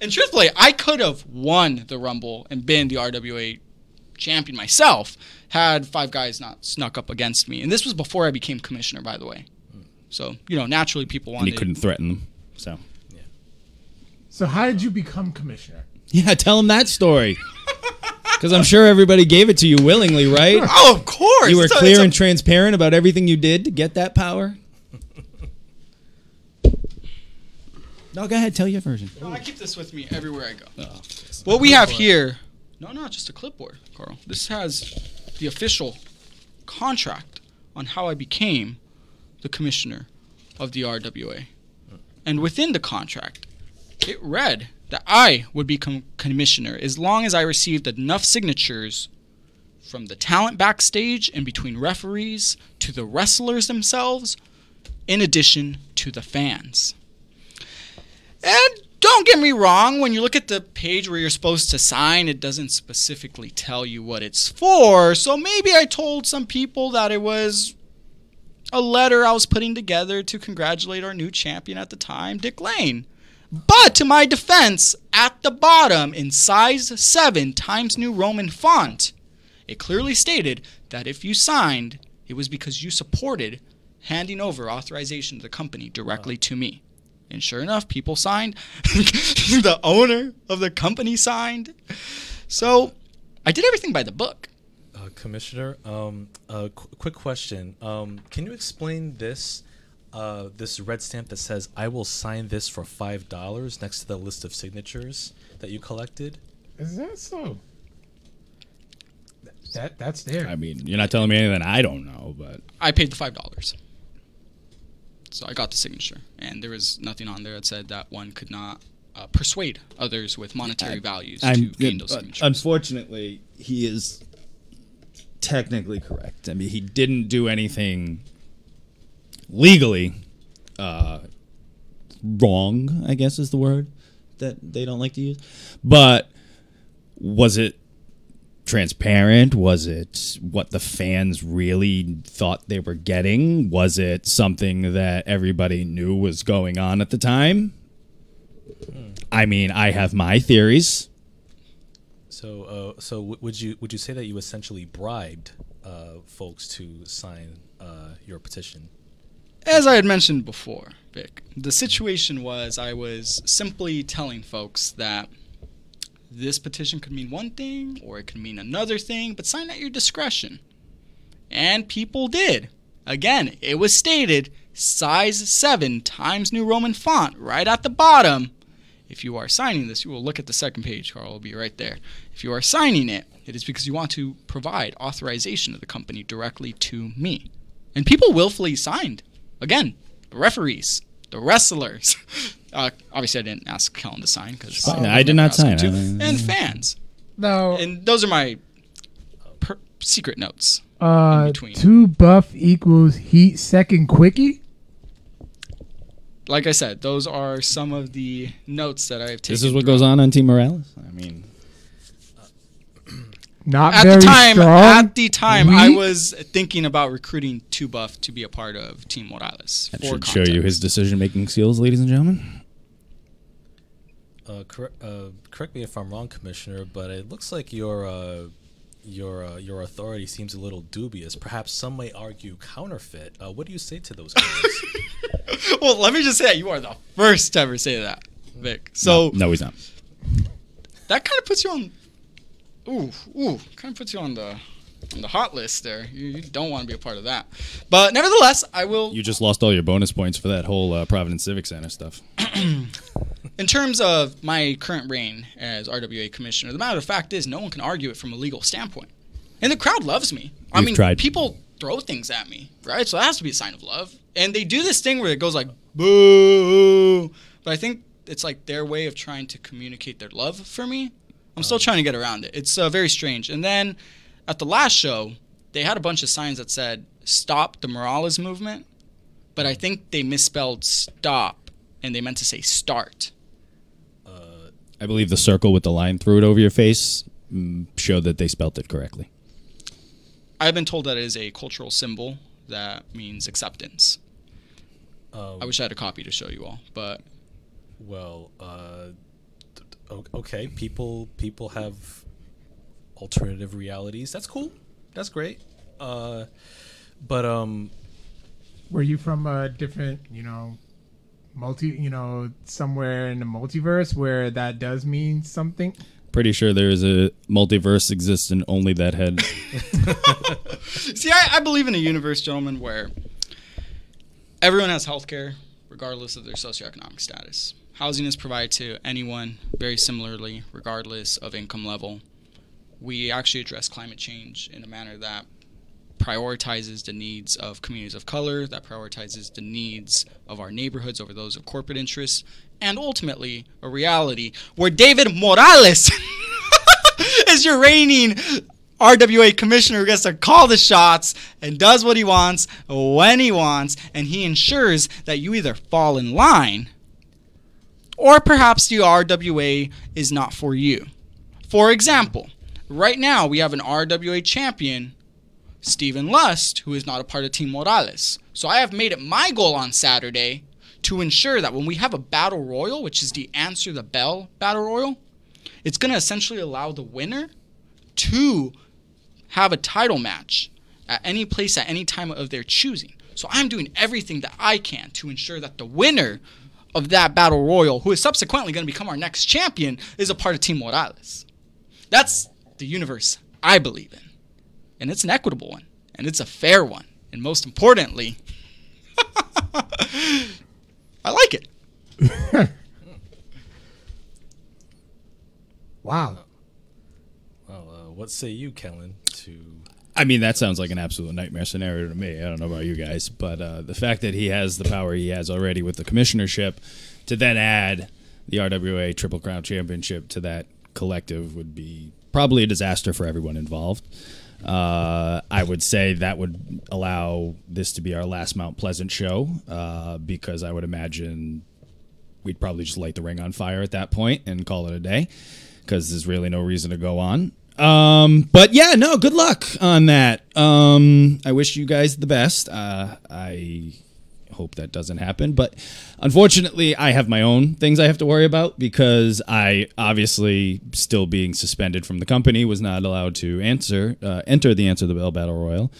Speaker 3: And truthfully, I could have won the Rumble and been the RWA champion myself had five guys not snuck up against me. And this was before I became commissioner, by the way. So, you know, naturally people
Speaker 4: And he couldn't threaten them. So
Speaker 2: So how did you become commissioner?
Speaker 4: Yeah, tell him that story. Because I'm sure everybody gave it to you willingly, right?
Speaker 3: Oh, of course.
Speaker 4: You were
Speaker 3: It's
Speaker 4: clear
Speaker 3: it's a-
Speaker 4: and transparent about everything you did to get that power. No, go ahead. Tell your version.
Speaker 3: No, I keep this with me everywhere I go. What we have here, no, no, just a clipboard, Carl. This has the official contract on how I became the commissioner of the RWA. And within the contract, it read that I would become commissioner as long as I received enough signatures from the talent backstage and between referees to the wrestlers themselves, in addition to the fans. And don't get me wrong, when you look at the page where you're supposed to sign, it doesn't specifically tell you what it's for. So maybe I told some people that it was a letter I was putting together to congratulate our new champion at the time, Dick Lane. But to my defense, at the bottom in size 7 Times New Roman font, it clearly stated that if you signed, it was because you supported handing over authorization to the company directly to me. And sure enough, people signed. the owner of the company signed. So I did everything by the book.
Speaker 1: Uh, Commissioner, um, a qu- quick question. Um, can you explain this? Uh, this red stamp that says "I will sign this for five dollars" next to the list of signatures that you collected.
Speaker 2: Is that so? That that's there.
Speaker 4: I mean, you're not telling me anything I don't know, but
Speaker 3: I paid the five dollars. So I got the signature, and there was nothing on there that said that one could not uh, persuade others with monetary values to
Speaker 4: I'm,
Speaker 3: gain those signatures.
Speaker 4: unfortunately, he is technically correct. I mean, he didn't do anything legally uh, wrong. I guess is the word that they don't like to use. But was it transparent? Was it what the fans really thought they were getting? Was it something that everybody knew was going on at the time? I mean, I have my theories.
Speaker 1: So, uh, so w- would you would you say that you essentially bribed uh, folks to sign uh, your petition?
Speaker 3: As I had mentioned before, Vic, the situation was I was simply telling folks that this petition could mean one thing or it could mean another thing, but sign at your discretion. And people did. Again, it was stated size 7 times New Roman font right at the bottom. If you are signing this, you will look at the second page, Carl will be right there. If you are signing it, it is because you want to provide authorization of the company directly to me. And people willfully signed. Again, the referees, the wrestlers. Uh, obviously, I didn't ask Kellen to sign because
Speaker 4: I did not sign. I-
Speaker 3: And fans.
Speaker 2: No.
Speaker 3: And those are my per- secret notes.
Speaker 2: Uh,
Speaker 3: between.
Speaker 2: two buff equals heat second quickie.
Speaker 3: Like I said, those are some of the notes that I've taken.
Speaker 4: This is what goes on on Team Morales. I mean,
Speaker 2: Not
Speaker 3: At
Speaker 2: very
Speaker 3: the time,
Speaker 2: strong.
Speaker 3: at the time, I was thinking about recruiting two buff to be a part of Team Morales.
Speaker 4: that
Speaker 3: for
Speaker 4: should show you his decision-making skills, ladies and gentlemen.
Speaker 1: Uh, correct, uh, correct me if I'm wrong, Commissioner, but it looks like your uh, your uh, your authority seems a little dubious. Perhaps some may argue counterfeit. Uh, what do you say to those guys?
Speaker 3: well, let me just say that you are the first to ever say that, Vic. So
Speaker 4: no, he's not.
Speaker 3: that kind of puts you on. Ooh, ooh, kind of puts you on the on the hot list there. You, you don't want to be a part of that. But nevertheless, I will.
Speaker 4: You just lost all your bonus points for that whole uh, Providence Civic Center stuff.
Speaker 3: In terms of my current reign as RWA commissioner, the matter of fact is no one can argue it from a legal standpoint. And the crowd loves me. I
Speaker 4: We've
Speaker 3: mean,
Speaker 4: tried.
Speaker 3: people throw things at me, right? So that has to be a sign of love. And they do this thing where it goes like, boo. But I think it's like their way of trying to communicate their love for me. I'm still trying to get around it. It's uh, very strange. And then at the last show, they had a bunch of signs that said, stop the Morales movement. But I think they misspelled stop and they meant to say start.
Speaker 4: I believe the circle with the line through it over your face mm, showed that they spelt it correctly.
Speaker 3: I've been told that it is a cultural symbol that means acceptance.
Speaker 1: Um,
Speaker 3: I wish I had a copy to show you all, but
Speaker 1: Well, uh, d- d- o- okay. People people have alternative realities. That's cool. That's great. Uh, but um,
Speaker 2: Were you from a different, you know, multi, you know, somewhere in the multiverse where that does mean something?
Speaker 4: Pretty sure there is a multiverse exists and only that had.
Speaker 3: see, I, I believe in a universe, gentlemen, where everyone has health care regardless of their socioeconomic status. Housing is provided to anyone very similarly, regardless of income level. We actually address climate change in a manner that prioritizes the needs of communities of color, that prioritizes the needs of our neighborhoods over those of corporate interests, and ultimately a reality where David Morales is your reigning RWA commissioner who gets to call the shots and does what he wants when he wants, and he ensures that you either fall in line or perhaps the RWA is not for you. For example, right now we have an RWA champion, Stephen Lust, who is not a part of Team Morales. So I have made it my goal on Saturday to ensure that when we have a battle royal, which is the answer the bell battle royal, it's going to essentially allow the winner to have a title match at any place at any time of their choosing. So I'm doing everything that I can to ensure that the winner of that battle royal, who is subsequently going to become our next champion, is a part of Team Morales. That's the universe I believe in. And it's an equitable one, and it's a fair one. And most importantly, I like it.
Speaker 2: Wow.
Speaker 1: well, uh, what say you, Kellen? To
Speaker 4: I mean, that sounds like an absolute nightmare scenario to me. I don't know about you guys, but uh, the fact that he has the power he has already with the commissionership to then add the RWA Triple Crown Championship to that collective would be probably a disaster for everyone involved. Uh, I would say that would allow this to be our last Mount Pleasant show uh, because I would imagine we'd probably just light the ring on fire at that point and call it a day because there's really no reason to go on. Um, but yeah, no, good luck on that. Um, I wish you guys the best. Uh, I hope that doesn't happen, but unfortunately, I have my own things I have to worry about because I obviously still being suspended from the company was not allowed to answer uh, enter the answer the bell battle royal.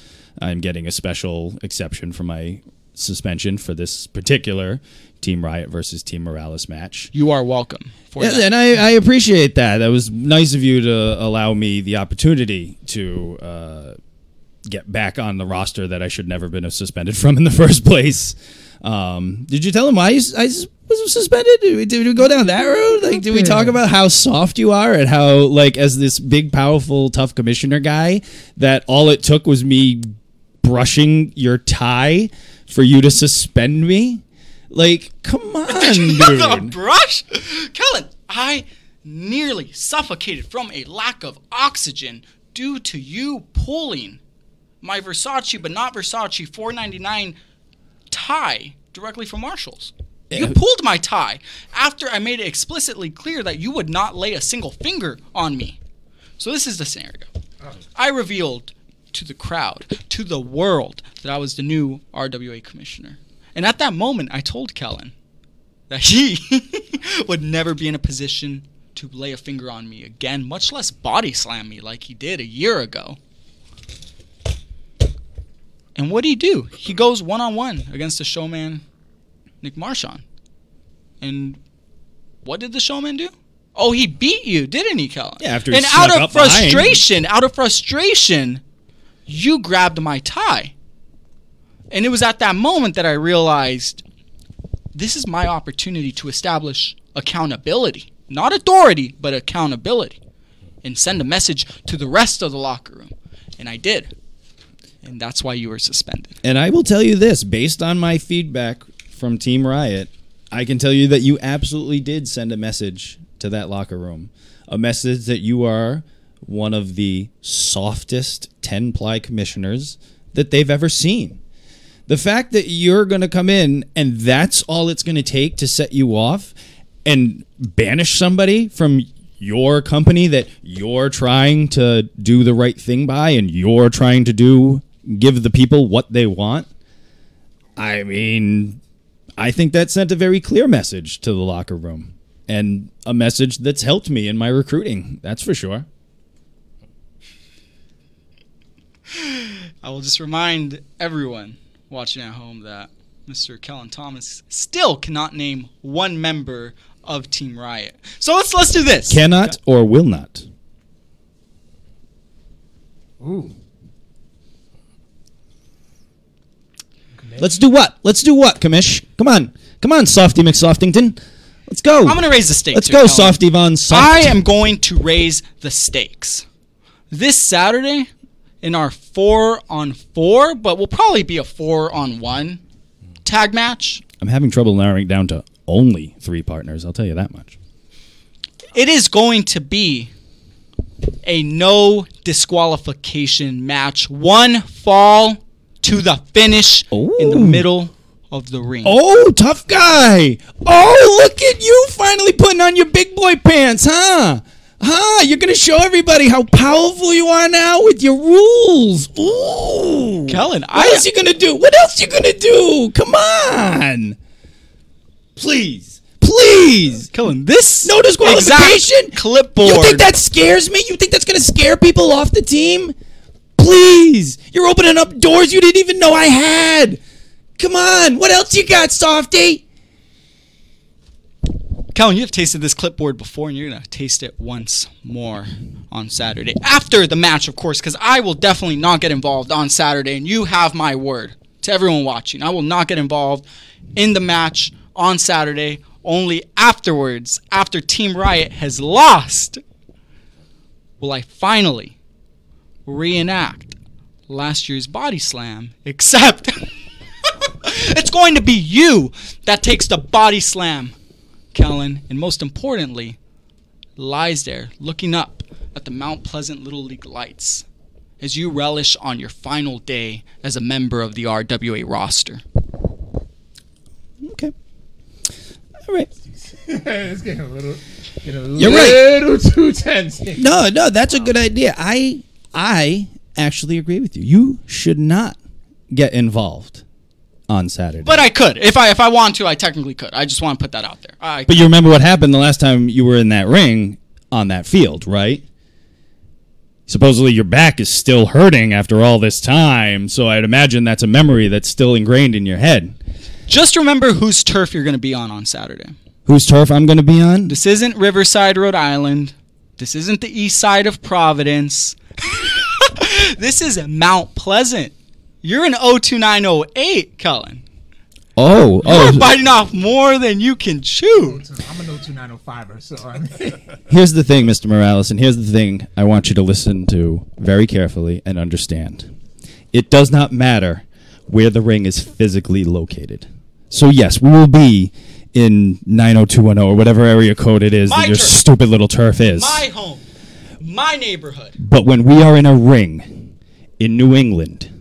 Speaker 4: I'm getting a special exception for my suspension for this particular Team Riot versus Team Morales match.
Speaker 3: You are welcome for
Speaker 4: Yeah,
Speaker 3: that.
Speaker 4: and I, I appreciate that. That was nice of you to allow me the opportunity to uh, get back on the roster that I should never have been suspended from in the first place. Um, did you tell him why I, I was suspended? Did we, did we go down that road? Like, did we talk about how soft you are and how, like, as this big, powerful, tough commissioner guy, that all it took was me brushing your tie for you to suspend me? Like, come on, dude.
Speaker 3: the brush, Kellen. I nearly suffocated from a lack of oxygen due to you pulling my Versace, but not Versace, 499 tie directly from Marshalls. You pulled my tie after I made it explicitly clear that you would not lay a single finger on me. So this is the scenario. I revealed to the crowd, to the world, that I was the new RWA commissioner. And at that moment, I told Kellen that he would never be in a position to lay a finger on me again, much less body slam me like he did a year ago. And what did he do? He goes one on one against the showman Nick Marchand. And what did the showman do? Oh, he beat you, didn't he, Kellen?
Speaker 4: Yeah, after he
Speaker 3: and out of
Speaker 4: up behind.
Speaker 3: frustration, out of frustration, you grabbed my tie. And it was at that moment that I realized this is my opportunity to establish accountability. Not authority, but accountability. And send a message to the rest of the locker room. And I did. And that's why you were suspended.
Speaker 4: And I will tell you this based on my feedback from Team Riot, I can tell you that you absolutely did send a message to that locker room. A message that you are one of the softest 10 ply commissioners that they've ever seen. The fact that you're going to come in and that's all it's going to take to set you off and banish somebody from your company that you're trying to do the right thing by and you're trying to do give the people what they want. I mean, I think that sent a very clear message to the locker room and a message that's helped me in my recruiting. That's for sure.
Speaker 3: I will just remind everyone watching at home that Mr. Kellen Thomas still cannot name one member of Team Riot. So let's let's do this.
Speaker 4: Cannot or will not.
Speaker 2: Ooh.
Speaker 4: Let's do what? Let's do what, Kamish? Come on. Come on, Softy McSoftington. Let's go.
Speaker 3: I'm going to raise the stakes.
Speaker 4: Let's
Speaker 3: here,
Speaker 4: go,
Speaker 3: Kellen.
Speaker 4: Softy Von Soft.
Speaker 3: I am going to raise the stakes. This Saturday in our 4 on 4, but we'll probably be a 4 on 1 tag match.
Speaker 4: I'm having trouble narrowing down to only three partners. I'll tell you that much.
Speaker 3: It is going to be a no disqualification match. One fall to the finish in the middle of the ring.
Speaker 4: Oh, tough guy. Oh, look at you finally putting on your big boy pants, huh? Huh? You're going to show everybody how powerful you are now with your rules. Ooh.
Speaker 3: Kellen,
Speaker 4: what
Speaker 3: I-
Speaker 4: else you going to do? What else you going to do? Come on. Please. Please.
Speaker 3: Kellen, this
Speaker 4: No disqualification?
Speaker 3: clipboard.
Speaker 4: You think that scares me? You think that's going to scare people off the team? Please. You're opening up doors you didn't even know I had. Come on. What else you got, Softy?
Speaker 3: Kellen, you have tasted this clipboard before, and you're gonna taste it once more on Saturday after the match, of course, because I will definitely not get involved on Saturday, and you have my word to everyone watching. I will not get involved in the match on Saturday. Only afterwards, after Team Riot has lost, will I finally reenact last year's body slam. Except it's going to be you that takes the body slam. Kellen, and most importantly, lies there looking up at the Mount Pleasant Little League lights as you relish on your final day as a member of the RWA roster.
Speaker 4: Okay. All right.
Speaker 2: it's getting a little, getting a
Speaker 4: You're right.
Speaker 2: little too tense.
Speaker 4: No, no, that's a good idea. I I actually agree with you. You should not get involved on Saturday.
Speaker 3: But I could. If I if I want to, I technically could. I just want to put that out there. I,
Speaker 4: But you remember what happened the last time you were in that ring on that field, right? Supposedly your back is still hurting after all this time, so I'd imagine that's a memory that's still ingrained in your head.
Speaker 3: Just remember whose turf you're going to be on on Saturday.
Speaker 4: Whose turf I'm going to be on?
Speaker 3: This isn't Riverside, Rhode Island. This isn't the east side of Providence. this is Mount Pleasant. You're in 02908, Cullen.
Speaker 4: Oh,
Speaker 3: You're
Speaker 4: oh.
Speaker 3: biting off more than you can chew.
Speaker 2: I'm a 02905er, so I mean,
Speaker 4: Here's the thing, Mr. Morales, and here's the thing I want you to listen to very carefully and understand. It does not matter where the ring is physically located. So, yes, we will be in 90210 or whatever area code it is
Speaker 3: My
Speaker 4: that your
Speaker 3: turf.
Speaker 4: stupid little turf is.
Speaker 3: My home, my neighborhood.
Speaker 4: But when we are in a ring in New England,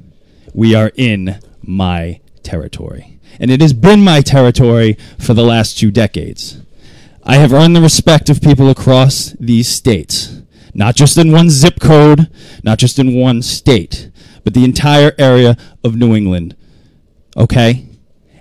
Speaker 4: we are in my territory. And it has been my territory for the last two decades. I have earned the respect of people across these states, not just in one zip code, not just in one state, but the entire area of New England. Okay?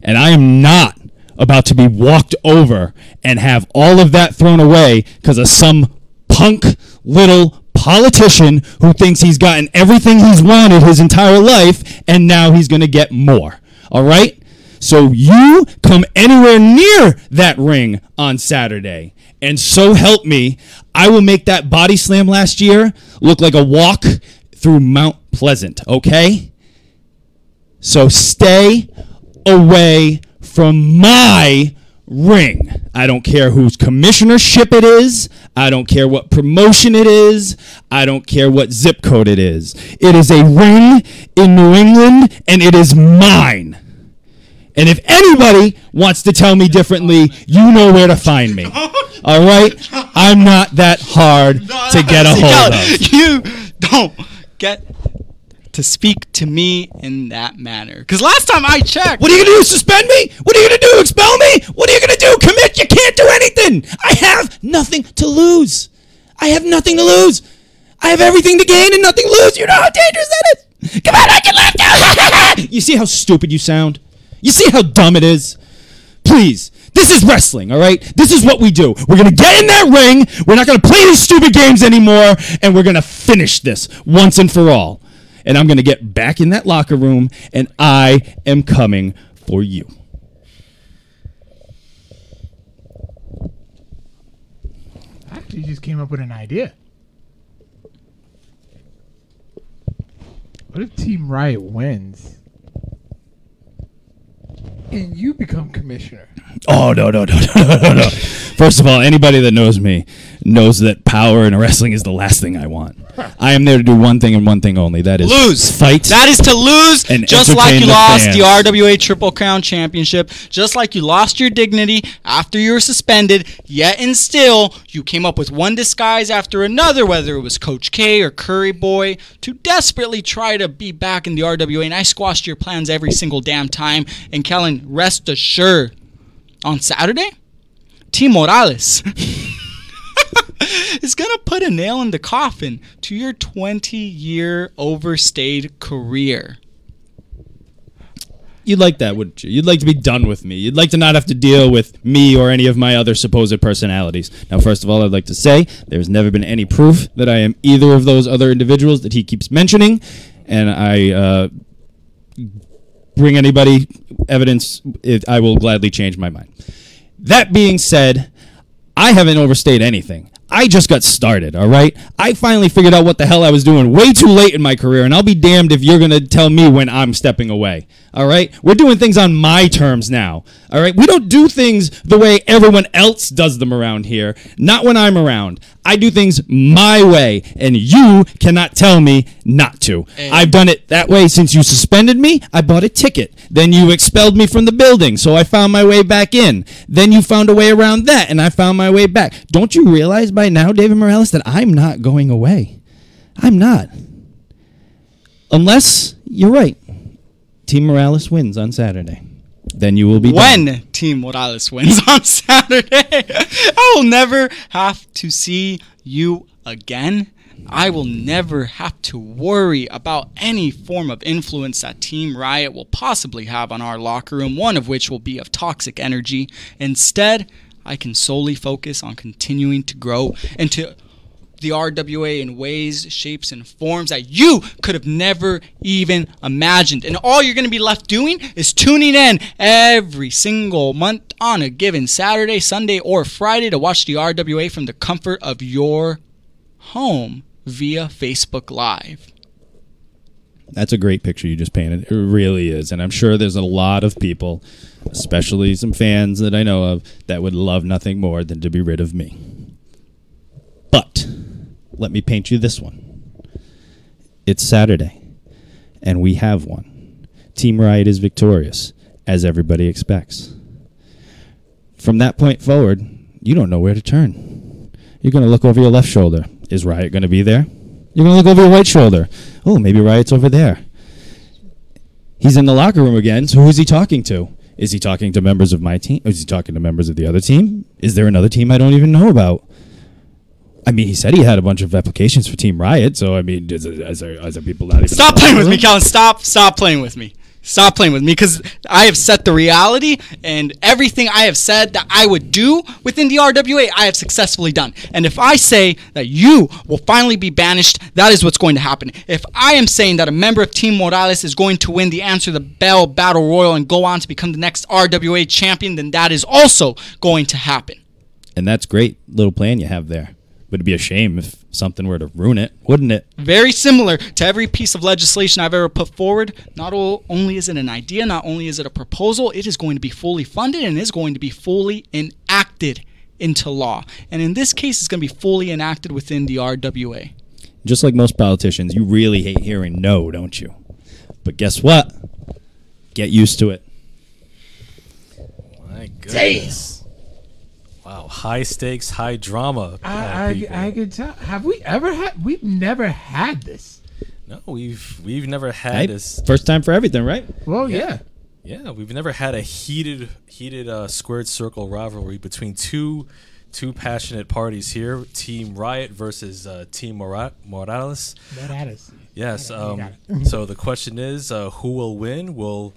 Speaker 4: And I am not about to be walked over and have all of that thrown away because of some punk little politician who thinks he's gotten everything he's wanted his entire life and now he's going to get more. All right? So you come anywhere near that ring on Saturday. And so help me, I will make that body slam last year look like a walk through Mount Pleasant, okay? So stay away from my ring. I don't care whose commissionership it is. I don't care what promotion it is. I don't care what zip code it is. It is a ring in New England and it is mine. And if anybody wants to tell me differently, you know where to find me. All right? I'm not that hard to get a hold of.
Speaker 3: You don't get to speak to me in that manner. Because last time I checked,
Speaker 4: What are you gonna do? Suspend me? What are you gonna do? Expel me? What are you gonna do? Commit? You can't do anything. I have nothing to lose. I have nothing to lose. I have everything to gain and nothing to lose. You know how dangerous that is. Come on, I can left out. you see how stupid you sound? You see how dumb it is? Please. This is wrestling, all right? This is what we do. We're going to get in that ring. We're not going to play these stupid games anymore, and we're going to finish this once and for all. And I'm going to get back in that locker room, and I am coming for you.
Speaker 2: I actually just came up with an idea. What if Team Riot wins and you become commissioner?
Speaker 4: Oh no no no no no no! no. First of all, anybody that knows me knows that power in wrestling is the last thing I want. I am there to do one thing and one thing only. That is
Speaker 3: lose.
Speaker 4: fight.
Speaker 3: That is to lose,
Speaker 4: and
Speaker 3: just like you
Speaker 4: the
Speaker 3: lost
Speaker 4: fans.
Speaker 3: the RWA Triple Crown Championship, just like you lost your dignity after you were suspended. Yet and still, you came up with one disguise after another, whether it was Coach K or Curry Boy, to desperately try to be back in the RWA. And I squashed your plans every single damn time. And Kellen, rest assured, on Saturday, Team Morales. is going to put a nail in the coffin to your 20 year overstayed career.
Speaker 4: You'd like that, wouldn't you? You'd like to be done with me. You'd like to not have to deal with me or any of my other supposed personalities. Now, first of all, I'd like to say there's never been any proof that I am either of those other individuals that he keeps mentioning, and I uh, bring anybody evidence, I will gladly change my mind. That being said, I haven't overstayed anything. I just got started, all right? I finally figured out what the hell I was doing way too late in my career, and I'll be damned if you're going to tell me when I'm stepping away, all right? We're doing things on my terms now, all right? We don't do things the way everyone else does them around here, not when I'm around. I do things my way, and you cannot tell me not to. I've done it that way since you suspended me. I bought a ticket. Then you expelled me from the building, so I found my way back in. Then you found a way around that, and I found my way back. Don't you realize by now, David Morales, that I'm not going away? I'm not. Unless you're right. Team Morales wins on Saturday. Then you will be done.
Speaker 3: When Team Morales wins on Saturday, I will never have to see you again. I will never have to worry about any form of influence that Team Riot will possibly have on our locker room, one of which will be of toxic energy. Instead, I can solely focus on continuing to grow and to the RWA in ways, shapes, and forms that you could have never even imagined. And all you're going to be left doing is tuning in every single month on a given Saturday, Sunday, or Friday to watch the RWA from the comfort of your home via Facebook Live.
Speaker 4: That's a great picture you just painted. It really is. And I'm sure there's a lot of people, especially some fans that I know of, that would love nothing more than to be rid of me. Let me paint you this one. It's Saturday, and we have one. Team Riot is victorious, as everybody expects. From that point forward, you don't know where to turn. You're going to look over your left shoulder. Is Riot going to be there? You're going to look over your right shoulder. Oh, maybe Riot's over there. He's in the locker room again, so who's he talking to? Is he talking to members of my team? Is he talking to members of the other team? Is there another team I don't even know about? I mean, he said he had a bunch of applications for Team Riot, so I mean, is, is, there, is there people not even.
Speaker 3: Stop playing with me, Calvin. Stop. Stop playing with me. Stop playing with me because I have set the reality and everything I have said that I would do within the RWA, I have successfully done. And if I say that you will finally be banished, that is what's going to happen. If I am saying that a member of Team Morales is going to win the Answer the Bell Battle Royal and go on to become the next RWA champion, then that is also going to happen.
Speaker 4: And that's great little plan you have there. But it'd be a shame if something were to ruin it, wouldn't it?
Speaker 3: very similar to every piece of legislation I've ever put forward. Not o- only is it an idea, not only is it a proposal, it is going to be fully funded and is going to be fully enacted into law. And in this case, it's going to be fully enacted within the RWA.
Speaker 4: Just like most politicians, you really hate hearing no, don't you? But guess what? Get used to it.
Speaker 1: My goodness. Wow, high stakes, high drama. uh,
Speaker 2: I, I,
Speaker 1: people.
Speaker 2: I could tell. Have we ever had? We've never had this.
Speaker 1: no, we've we've never had
Speaker 4: Hey,
Speaker 1: this.
Speaker 4: first time for everything, right?
Speaker 2: Well, yeah.
Speaker 1: Yeah, we've never had a heated heated uh, squared circle rivalry between two two passionate parties here: Team Riot versus uh, Team Mora- Morales.
Speaker 2: That at us.
Speaker 1: Yes. Um, so the question is, uh, who will win? Will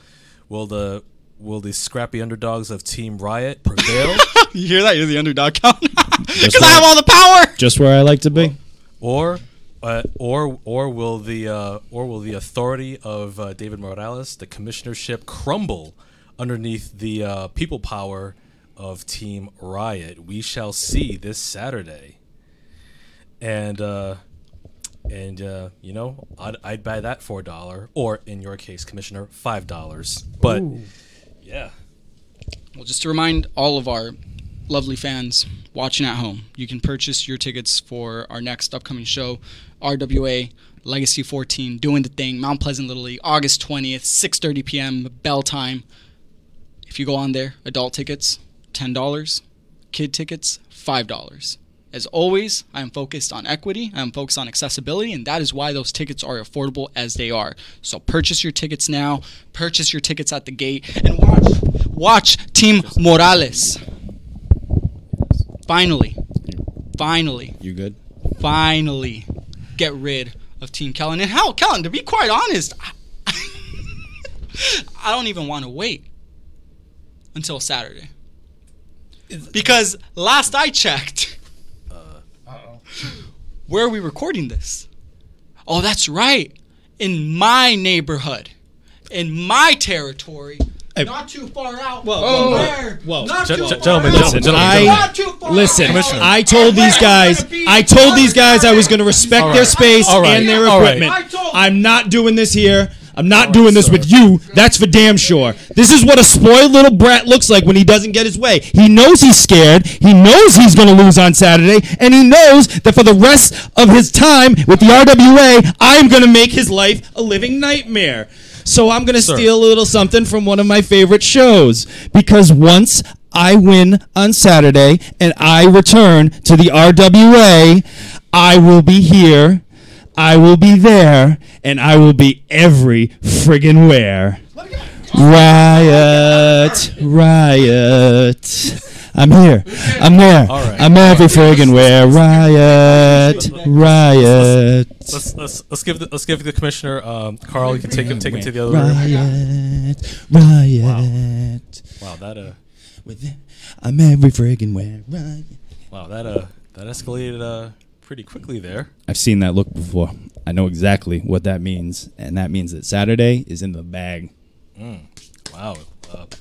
Speaker 1: will the will the scrappy underdogs of Team Riot prevail,
Speaker 3: You hear that? You're the underdog count. Because I have all the power.
Speaker 4: Just where I like to be.
Speaker 1: or uh, or or will the uh, or will the authority of uh, David Morales, the commissionership, crumble underneath the uh, people power of Team Riot? We shall see this Saturday. And uh, and uh, you know, I'd, I'd buy that for a dollar, or in your case, Commissioner, five dollars. But
Speaker 2: Ooh.
Speaker 1: yeah,
Speaker 3: Well, just to remind all of our lovely fans watching at home, you can purchase your tickets for our next upcoming show, RWA Legacy 14, doing the thing, Mount Pleasant Little League, August 20th, 6:30 p.m. bell time. If you go on there, adult tickets ten dollars, kid tickets five dollars. As always, I am focused on equity, I am focused on accessibility, and that is why those tickets are affordable as they are. So purchase your tickets now, purchase your tickets at the gate, and watch watch Team Morales. Finally, finally,
Speaker 4: You good?
Speaker 3: finally get rid of Team Kellen. And hell, Kellen, to be quite honest, I, I don't even want to wait until Saturday. Because last I checked, uh, where are we recording this? Oh, that's right. In my neighborhood, in my territory,
Speaker 4: Hey.
Speaker 3: not too far out.
Speaker 4: Whoa,
Speaker 3: from
Speaker 4: whoa, whoa,
Speaker 3: where?
Speaker 4: whoa.
Speaker 3: Not
Speaker 1: Gen-
Speaker 3: too
Speaker 1: gen-
Speaker 3: far
Speaker 1: gentlemen,
Speaker 3: out.
Speaker 1: gentlemen, gentlemen,
Speaker 4: I-
Speaker 3: Not too far
Speaker 4: Listen,
Speaker 3: out.
Speaker 1: Commissioner.
Speaker 4: I told these guys, I told these guys I was going to respect
Speaker 1: All
Speaker 4: their space
Speaker 1: All right.
Speaker 4: and their equipment.
Speaker 3: I told-
Speaker 4: I'm not doing this here. I'm not doing this with you. That's for damn sure. This is what a spoiled little brat looks like when he doesn't get his way. He knows he's scared. He knows he's going to lose on Saturday, and he knows that for the rest of his time with the RWA, I'm going to make his life a living nightmare. So I'm going to steal a little something from one of my favorite shows because once I win on Saturday and I return to the RWA, I will be here, I will be there, and I will be every friggin' where. Riot, riot. I'm here. I'm there.
Speaker 1: Right.
Speaker 4: I'm every friggin' where. Riot, riot.
Speaker 1: Let's let's let's give the, let's give the commissioner um, Carl. You can take him take him to the other room.
Speaker 4: Riot, riot.
Speaker 1: Wow, that uh,
Speaker 4: With I'm every friggin' where. Riot.
Speaker 1: wow, that uh, that escalated uh, pretty quickly there.
Speaker 4: I've seen that look before. I know exactly what that means, and that means that Saturday is in the bag.
Speaker 1: Wow. Uh, p-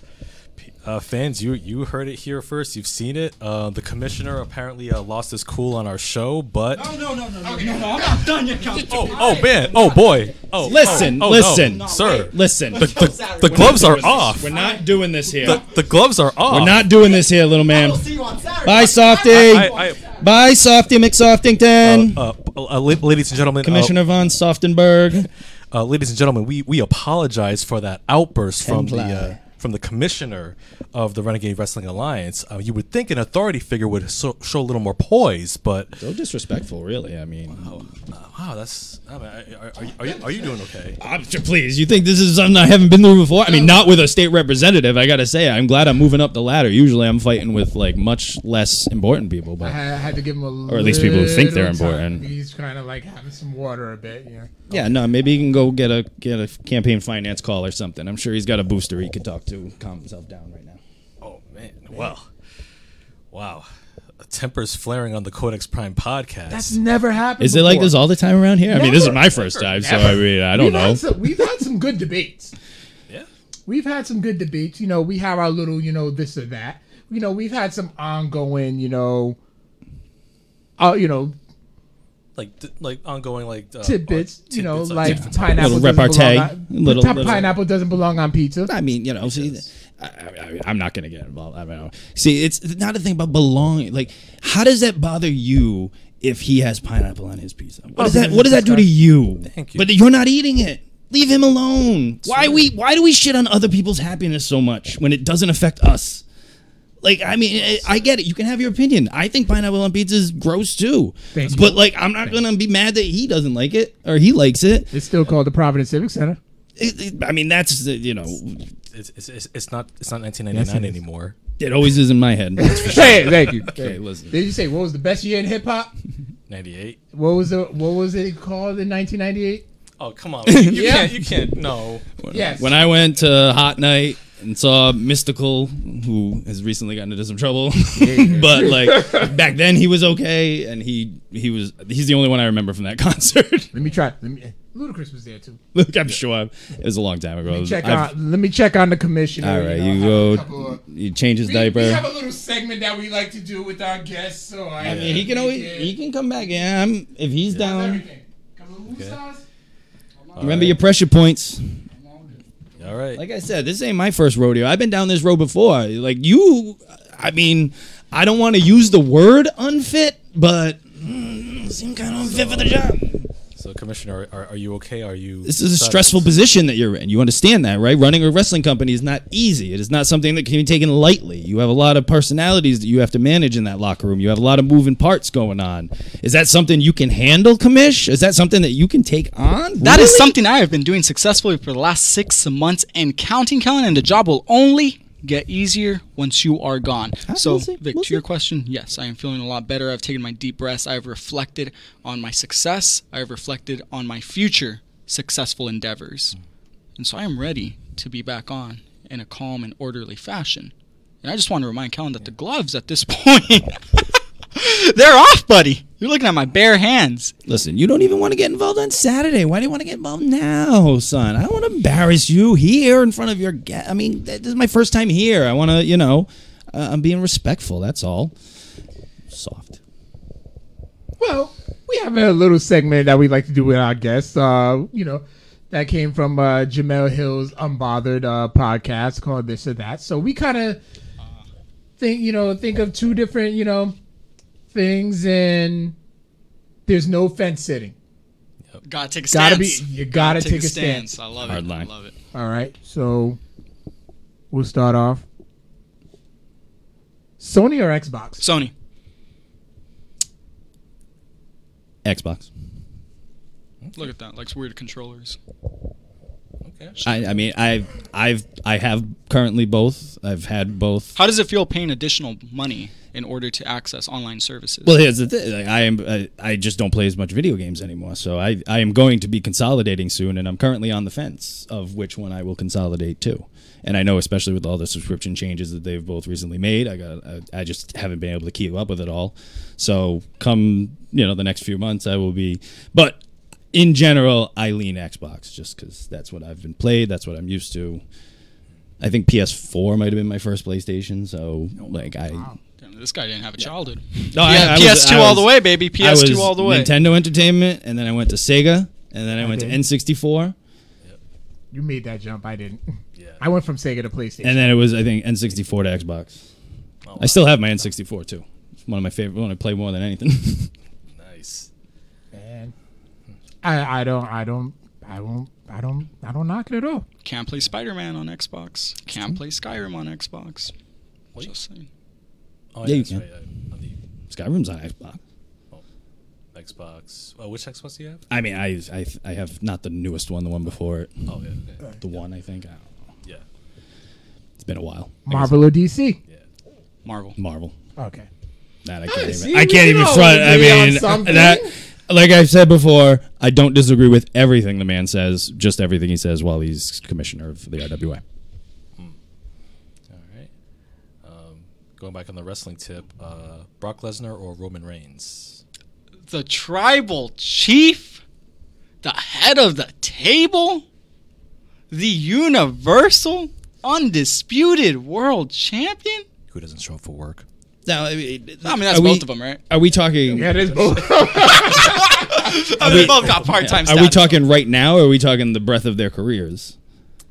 Speaker 1: uh, fans, you you heard it here first. You've seen it. Uh, the commissioner apparently uh, lost his cool on our show, but
Speaker 3: no, no, no, no, no, no, I'm not done yet, Count.
Speaker 1: oh, oh man, oh boy, oh
Speaker 4: Listen,
Speaker 1: oh, oh,
Speaker 4: listen.
Speaker 1: no, sir.
Speaker 4: Listen,
Speaker 1: The, the, the gloves are off.
Speaker 4: We're not doing this here.
Speaker 1: The, the gloves are off.
Speaker 4: We're not doing this here, little man.
Speaker 3: see you on Saturday.
Speaker 4: Bye, Softy.
Speaker 1: I, I,
Speaker 4: Bye, Softy McSoftington.
Speaker 1: uh, uh, la- ladies and gentlemen, uh,
Speaker 4: Commissioner von Softenberg.
Speaker 1: uh, ladies and gentlemen, we, we apologize for that outburst from the uh,
Speaker 4: Templar.
Speaker 1: From the commissioner of the Renegade Wrestling Alliance. Uh, you would think an authority figure would so, show a little more poise, but
Speaker 4: So disrespectful, really. I mean,
Speaker 1: wow, that's. I mean, are, are, you- are, you, are you doing okay?
Speaker 4: I'm, please, you think this is something I haven't been through before? I mean, not with a state representative. I gotta say, I'm glad I'm moving up the ladder. Usually, I'm fighting with like much less important people, but
Speaker 2: I had to give him a
Speaker 4: Or at least people who think they're
Speaker 2: little time.
Speaker 4: important.
Speaker 2: He's kind of like having some water a bit. Yeah.
Speaker 4: yeah, no, maybe he can go get a get a campaign finance call or something. I'm sure he's got a booster he could talk to, calm himself down right now.
Speaker 1: Oh man, well, wow. Tempers flaring on the Codex Prime podcast.
Speaker 2: That's never happened.
Speaker 4: Is it like
Speaker 2: before.
Speaker 4: this all the time around here? I mean, this is my first time, so I mean, I don't
Speaker 2: we've
Speaker 4: know.
Speaker 2: Had some, we've had some good debates.
Speaker 1: yeah.
Speaker 2: We've had some good debates. You know, we have our little, you know, this or that. You know, we've had some ongoing, you know, uh, you know,
Speaker 1: Like th- like ongoing like uh,
Speaker 2: tidbits. you know,
Speaker 1: tidbits,
Speaker 2: like
Speaker 1: tidbits.
Speaker 2: pineapple
Speaker 4: Little
Speaker 2: doesn't
Speaker 4: repartee.
Speaker 2: belong on,
Speaker 4: Little-
Speaker 2: pi-
Speaker 4: little-
Speaker 2: pineapple doesn't belong on pizza.
Speaker 4: I mean, you know, see, I, I, I'm not going to get involved. I mean, see, it's not a thing about belonging. Like, how does that bother you if he has pineapple on his pizza? What does that? What does that do to you?
Speaker 1: Thank you.
Speaker 4: But you're not eating it. Leave him alone. Why we? Why do we shit on other people's happiness so much when it doesn't affect us? Like, I mean, I- I get it. You can have your opinion. I think pineapple on pizza is gross too.
Speaker 2: Thank you.
Speaker 4: But like, I'm not gonna be mad that he doesn't like it or he likes it.
Speaker 2: It's still called the Providence Civic Center.
Speaker 4: It- it- I mean, that's the- you know,
Speaker 1: It's, it's, it's, it's not it's not
Speaker 2: Yes,
Speaker 1: 1999 anymore.
Speaker 4: it always is in my head.
Speaker 2: Hey, thank you.
Speaker 4: Okay, listen.
Speaker 2: Did you say what was the best year in hip hop?
Speaker 1: 98.
Speaker 2: What was the what was it called in 1998?
Speaker 1: Oh come on, you
Speaker 2: Yeah.
Speaker 1: can't you can't no.
Speaker 2: Yes.
Speaker 4: When I went to Hot Night and saw uh, Mystikal, who has recently gotten into some trouble, but like back then he was okay, and he he was he's the only one I remember from that concert.
Speaker 2: Let me try. Let me, Ludacris was there too.
Speaker 4: Look, I'm sure it was a long time ago.
Speaker 2: Check
Speaker 4: I've-
Speaker 2: on. Let me check on the commissioner.
Speaker 4: all right,
Speaker 2: know,
Speaker 4: you go.
Speaker 2: of-
Speaker 4: You change his
Speaker 2: We,
Speaker 4: diaper.
Speaker 2: we have a little segment that we like to do with our guests. So I,
Speaker 4: I mean, uh, he can always he can come back. Yeah, I'm, if he's down.
Speaker 2: of movie stars?
Speaker 4: Remember your pressure points.
Speaker 1: All right.
Speaker 4: Like I said, this ain't my first rodeo. I've been down this road before. Like you, I mean, I don't want to use the word unfit, but mm, seem kind of unfit for the job.
Speaker 1: So commissioner, are, are you okay? Are you?
Speaker 4: This is a
Speaker 1: Sorry.
Speaker 4: stressful position that you're in. You understand that, right? Running a wrestling company is not easy. It is not something that can be taken lightly. You have a lot of personalities that you have to manage in that locker room. You have a lot of moving parts going on. Is that something you can handle, Commish? Is that something that you can take on?
Speaker 3: That is
Speaker 4: Really?
Speaker 3: something I have been doing successfully for the last six months and counting, Kellen, and the job will only get easier once you are gone.
Speaker 4: Ah,
Speaker 3: so,
Speaker 4: see,
Speaker 3: Vic,
Speaker 4: we'll
Speaker 3: to your question, yes, I am feeling a lot better. I've taken my deep breaths. I have reflected on my success. I have reflected on my future successful endeavors. And so I am ready to be back on in a calm and orderly fashion. And I just want to remind Kellen that the gloves at this point, they're off, buddy. You're looking at my bare hands.
Speaker 4: Listen, you don't even want to get involved on Saturday. Why do you want to get involved now, son? I don't want to embarrass you here in front of your guest. I mean, this is my first time here. I want to, you know, uh, I'm being respectful. That's all. Soft.
Speaker 2: Well, we have a little segment that we like to do with our guests. Uh, you know, that came from uh, Jemele Hill's Unbothered uh, podcast called This or That. So we kind of think, you know, think of two different, you know, things, and there's no fence sitting.
Speaker 3: Gotta take a
Speaker 2: Gotta
Speaker 3: stance.
Speaker 2: be- you gotta take a stance.
Speaker 3: I love
Speaker 4: Hard
Speaker 3: it.
Speaker 4: line.
Speaker 3: I love it.
Speaker 2: All right, so we'll start off. Sony or Xbox?
Speaker 3: Sony.
Speaker 4: Xbox.
Speaker 3: Look at that. Likes weird controllers.
Speaker 1: Okay.
Speaker 4: I, I mean, I've I've I have currently both. I've had both.
Speaker 3: How does it feel paying additional money in order to access online services?
Speaker 4: Well, here's the thing. Like, I am. I, I just don't play as much video games anymore. So I, I am going to be consolidating soon, and I'm currently on the fence of which one I will consolidate to. And I know, especially with all the subscription changes that they've both recently made, I got. I, I just haven't been able to keep up with it all. So come, you know, the next few months, I will be. But in general, I lean Xbox just because that's what I've been played. That's what I'm used to. I think PS4 might have been my first PlayStation. So like I.
Speaker 3: Damn, this guy didn't have a childhood.
Speaker 4: No,
Speaker 3: yeah,
Speaker 4: I was-
Speaker 3: PS2
Speaker 4: I
Speaker 3: all
Speaker 4: was-
Speaker 3: the way, baby.
Speaker 4: I was
Speaker 3: PS2 all the way.
Speaker 4: Nintendo Entertainment, and then I went to Sega, and then I went to. N64,
Speaker 2: You made that jump. I didn't.
Speaker 1: Yeah.
Speaker 2: I went from Sega to PlayStation.
Speaker 4: and then it was I think N64 to Xbox.
Speaker 1: Oh,
Speaker 4: I still have my N64 too. It's one of my favorite. One I play more than anything.
Speaker 1: Nice.
Speaker 2: and I, I don't, I don't, I won't, I don't, I don't knock it at all.
Speaker 3: Can't play Spider Man on Xbox. Can't play Skyrim on Xbox.
Speaker 1: Wait.
Speaker 3: Just saying.
Speaker 1: Oh,
Speaker 4: Yeah, you can.
Speaker 1: right. uh, On the
Speaker 4: Skyrim's on Xbox.
Speaker 1: Xbox. Oh, which Xbox do you have?
Speaker 4: I mean, I, I I have not the newest one, the one before it,
Speaker 1: Oh, yeah. Okay.
Speaker 4: the one I think. I don't know.
Speaker 1: Yeah.
Speaker 4: It's been a while.
Speaker 2: Marvel or DC?
Speaker 3: Yeah, Marvel.
Speaker 4: Marvel.
Speaker 2: Okay.
Speaker 4: That I can't even.
Speaker 2: see,
Speaker 4: I can't even front. I mean, that. Like I've said before, I don't disagree with everything the man says. Just everything he says while he's commissioner of the IWA.
Speaker 1: All right. Um, going back on the wrestling tip, uh, Brock Lesnar or Roman Reigns?
Speaker 3: The tribal chief, the head of the table, the universal, undisputed world champion.
Speaker 1: Who doesn't show up for work?
Speaker 4: Now, I mean,
Speaker 3: I mean, that's
Speaker 4: are we,
Speaker 3: both of them, right?
Speaker 4: Are we talking?
Speaker 2: Yeah, it is both.
Speaker 3: I mean, they both got part time.
Speaker 4: Are we talking right now, or are we talking the breadth of their careers?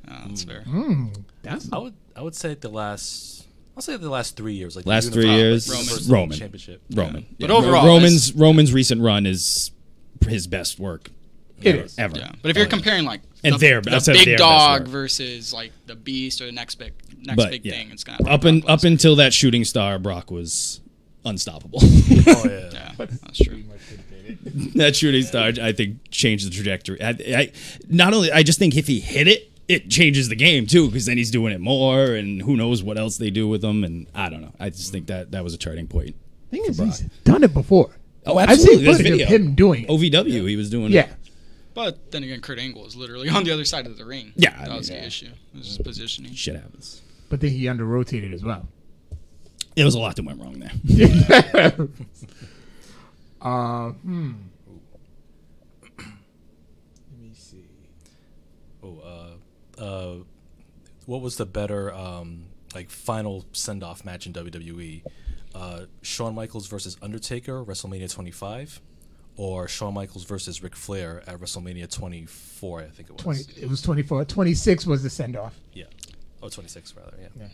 Speaker 3: Oh, that's fair. Hmm.
Speaker 2: That's
Speaker 1: I would I would say the last I'll say the last three years. Like
Speaker 4: Last three years,
Speaker 3: Roman.
Speaker 4: Roman.
Speaker 1: Championship.
Speaker 4: Roman,
Speaker 3: But
Speaker 4: Yeah.
Speaker 3: overall,
Speaker 4: Roman's Roman's recent run is his best work
Speaker 2: it is.
Speaker 4: ever.
Speaker 3: Yeah, but if you're comparing like
Speaker 4: And
Speaker 3: the,
Speaker 4: their-
Speaker 3: the
Speaker 4: I
Speaker 3: big
Speaker 4: their
Speaker 3: dog versus like the beast or the next big next
Speaker 4: But,
Speaker 3: big
Speaker 4: yeah.
Speaker 3: thing, it's gonna
Speaker 4: Up and up until that shooting star, Brock was unstoppable.
Speaker 1: Oh yeah.
Speaker 3: Yeah, that's true.
Speaker 4: that shooting star, I think, changed the trajectory. I, I not only I just think if he hit it, it changes the game too, because then he's doing it more, and who knows what else they do with him. And I don't know. I just think that that was a turning point.
Speaker 2: thing is,
Speaker 4: Brock.
Speaker 2: he's done it before.
Speaker 4: Oh, absolutely.
Speaker 2: I've seen
Speaker 4: There's
Speaker 2: footage
Speaker 4: video.
Speaker 2: of him doing it.
Speaker 4: OVW, he was doing.
Speaker 2: yeah.
Speaker 4: it.
Speaker 3: But then again, Kurt Angle is literally on the other side of the ring.
Speaker 4: Yeah, I
Speaker 3: that
Speaker 4: mean,
Speaker 3: was the issue. It was just positioning.
Speaker 4: shit happens.
Speaker 2: But then he under rotated as well.
Speaker 4: It was a lot that went wrong there.
Speaker 2: Uh, hmm. Let me see.
Speaker 1: Oh, uh, uh, what was the better um, like final send off match in WWE? Uh, Shawn Michaels versus Undertaker, WrestleMania 25, or Shawn Michaels versus Ric Flair at WrestleMania 24, I think it was.
Speaker 2: 20, it was 24. 26 was the send off.
Speaker 1: Yeah. Oh, 26 rather. Yeah.
Speaker 2: Yeah.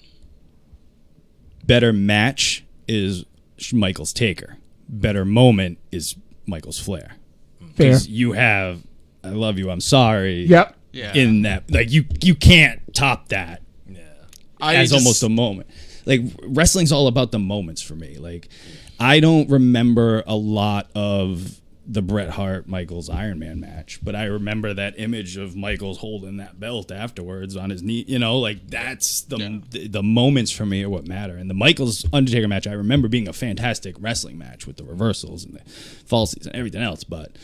Speaker 4: Better match is Michaels Taker. Better moment is Michaels Flair.
Speaker 2: Fair.
Speaker 4: 'Cause You have, I love you, I'm sorry.
Speaker 2: Yep.
Speaker 3: Yeah.
Speaker 4: In that, like you, you can't top that
Speaker 1: Yeah.
Speaker 3: I
Speaker 4: as
Speaker 3: just-
Speaker 4: almost a moment. Like wrestling's all about the moments for me. Like I don't remember a lot of the Bret Hart Michaels Iron Man match, but I remember that image of Michaels holding that belt afterwards on his knee. You know, like that's the
Speaker 3: Yeah.
Speaker 4: the, the moments for me are what matter. And the Michaels Undertaker match, I remember being a fantastic wrestling match with the reversals and the falsies and everything else, but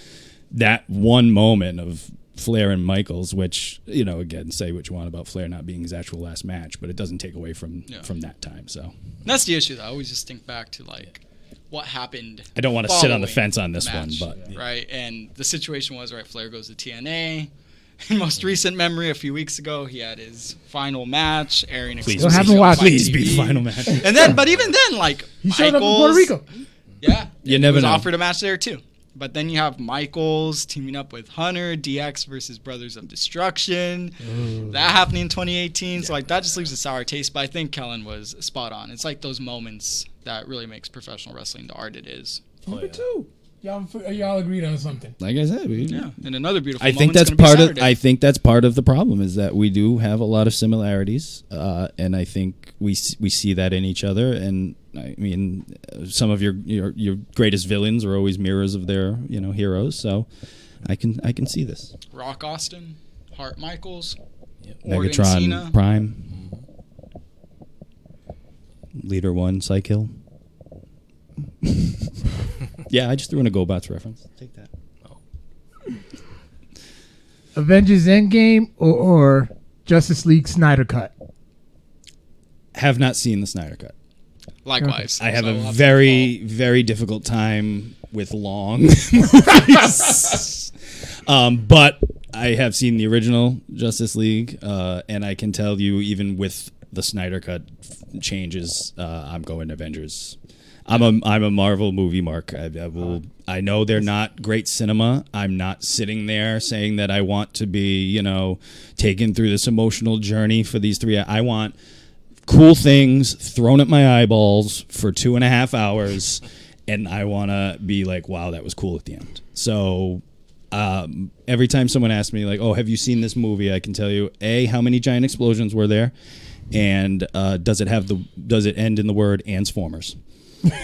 Speaker 4: that one moment of Flair and Michaels, which you know, again, say what you want about Flair not being his actual last match, but it doesn't take away from
Speaker 3: Yeah.
Speaker 4: from that time. So
Speaker 3: That's the issue. Though. I always just think back to like what happened.
Speaker 4: I don't want to sit on the fence on this
Speaker 3: the
Speaker 4: one,
Speaker 3: match,
Speaker 4: but
Speaker 3: right. And the situation was right. Flair goes to TNA. In most recent memory, a few weeks ago, he had his final match airing
Speaker 4: Please,
Speaker 2: Still
Speaker 3: exclusively
Speaker 2: haven't
Speaker 3: on
Speaker 2: watched it.
Speaker 4: Please be the final match.
Speaker 3: And then, but even then, like
Speaker 2: He showed up in Puerto Rico.
Speaker 3: Yeah,
Speaker 4: You
Speaker 3: he
Speaker 4: never
Speaker 3: was
Speaker 4: know.
Speaker 3: offered a match there too. But then you have Michaels teaming up with Hunter, DX versus Brothers of Destruction. That happening in 2018. So like that just leaves a sour taste. But I think Kellen was spot on. It's like those moments that really makes professional wrestling the art it is.
Speaker 2: Number two. Y'all, y'all agreed on something.
Speaker 4: Like I said, we,
Speaker 3: Yeah, and another beautiful.
Speaker 4: I think that's part of. I think that's part of the problem is that we do have a lot of similarities, uh, and I think we we see that in each other. And I mean, uh, some of your, your your greatest villains are always mirrors of their you know heroes. So I can I can see this.
Speaker 3: Rock Austin. Hart Michaels, Morgan
Speaker 4: Megatron
Speaker 3: Cena.
Speaker 4: Prime. Leader one, Cy-Kill. yeah, I just threw in a GoBots reference. Take that.
Speaker 2: Avengers Endgame or, or Justice League Snyder Cut?
Speaker 4: Have not seen the Snyder Cut.
Speaker 3: Likewise,
Speaker 4: I have
Speaker 3: So
Speaker 4: a very, very difficult time with long movies. um, but I have seen the original Justice League, uh, and I can tell you, even with the Snyder Cut f- changes, uh, I'm going Avengers. I'm a I'm a Marvel movie mark. I, I will. I know they're not great cinema. I'm not sitting there saying that I want to be, you know, taken through this emotional journey for these three. I want cool things thrown at my eyeballs for two and a half hours, and I want to be like, wow, that was cool at the end. So um, every time someone asks me, like, oh, have you seen this movie? I can tell you, a, how many giant explosions were there, and uh, does it have the does it end in the word transformers?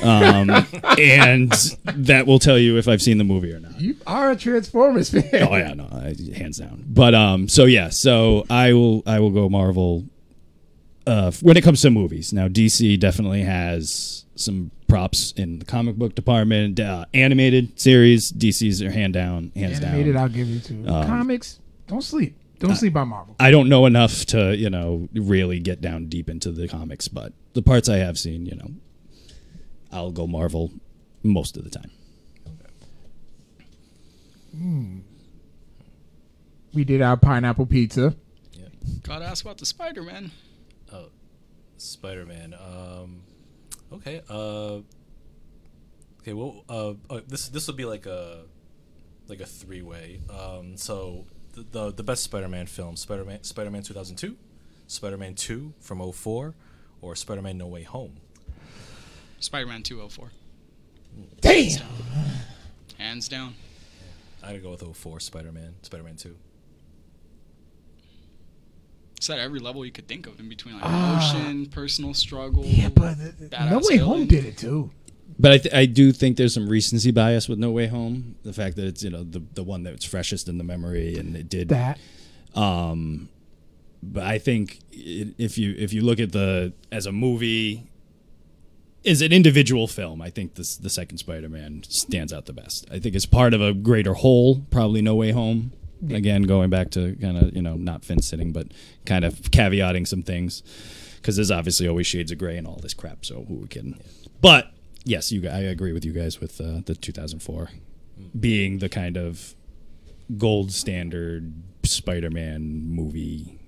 Speaker 4: um, and that will tell you if I've seen the movie or not.
Speaker 2: You are a Transformers fan.
Speaker 4: Oh yeah, no, I, hands down. But um, so yeah, so I will I will go Marvel. Uh, when it comes to movies, now DC definitely has some props in the comic book department. Uh, animated series, DC's are hand down, hands
Speaker 2: Animated,
Speaker 4: down.
Speaker 2: I'll give you two.
Speaker 4: Um,
Speaker 2: Comics, don't sleep. Don't sleep on Marvel.
Speaker 4: I don't know enough to you know really get down deep into the comics, but the parts I have seen, you know, I'll go Marvel most of the time.
Speaker 2: We did our pineapple pizza.
Speaker 3: Gotta ask about the Spider Man.
Speaker 1: Spider Man. Um, okay. Uh, okay. Well, uh, uh, this this will be like a like a three way. Um, so the, the the best Spider Man film: Spider Man Spider Man two thousand two, Spider Man two from 04, or Spider Man No Way Home.
Speaker 3: Spider Man 204.
Speaker 2: Damn.
Speaker 3: Hands down.
Speaker 1: I'd go with 04 Spider Man. Spider Man two.
Speaker 3: It's at every level you could think of in between like emotion, personal struggle.
Speaker 2: Yeah, but the, the- No Way Home
Speaker 3: villain.
Speaker 2: did it too.
Speaker 4: But I, th- I do think there's some recency bias with No Way Home. The fact that it's you know the the one that's freshest in the memory, and it did.
Speaker 2: That.
Speaker 4: Um, but I think i if you if you look at the as a movie, as an individual film, I think this the second Spider-Man stands out the best. I think as part of a greater whole, probably No Way Home. Again, going back to kind of you know not fence sitting, but kind of caveating some things because there's obviously always shades of gray and all this crap. So who are we kidding? But yes, you. I agree with you guys with uh, the 2004 being the kind of gold standard Spider-Man movie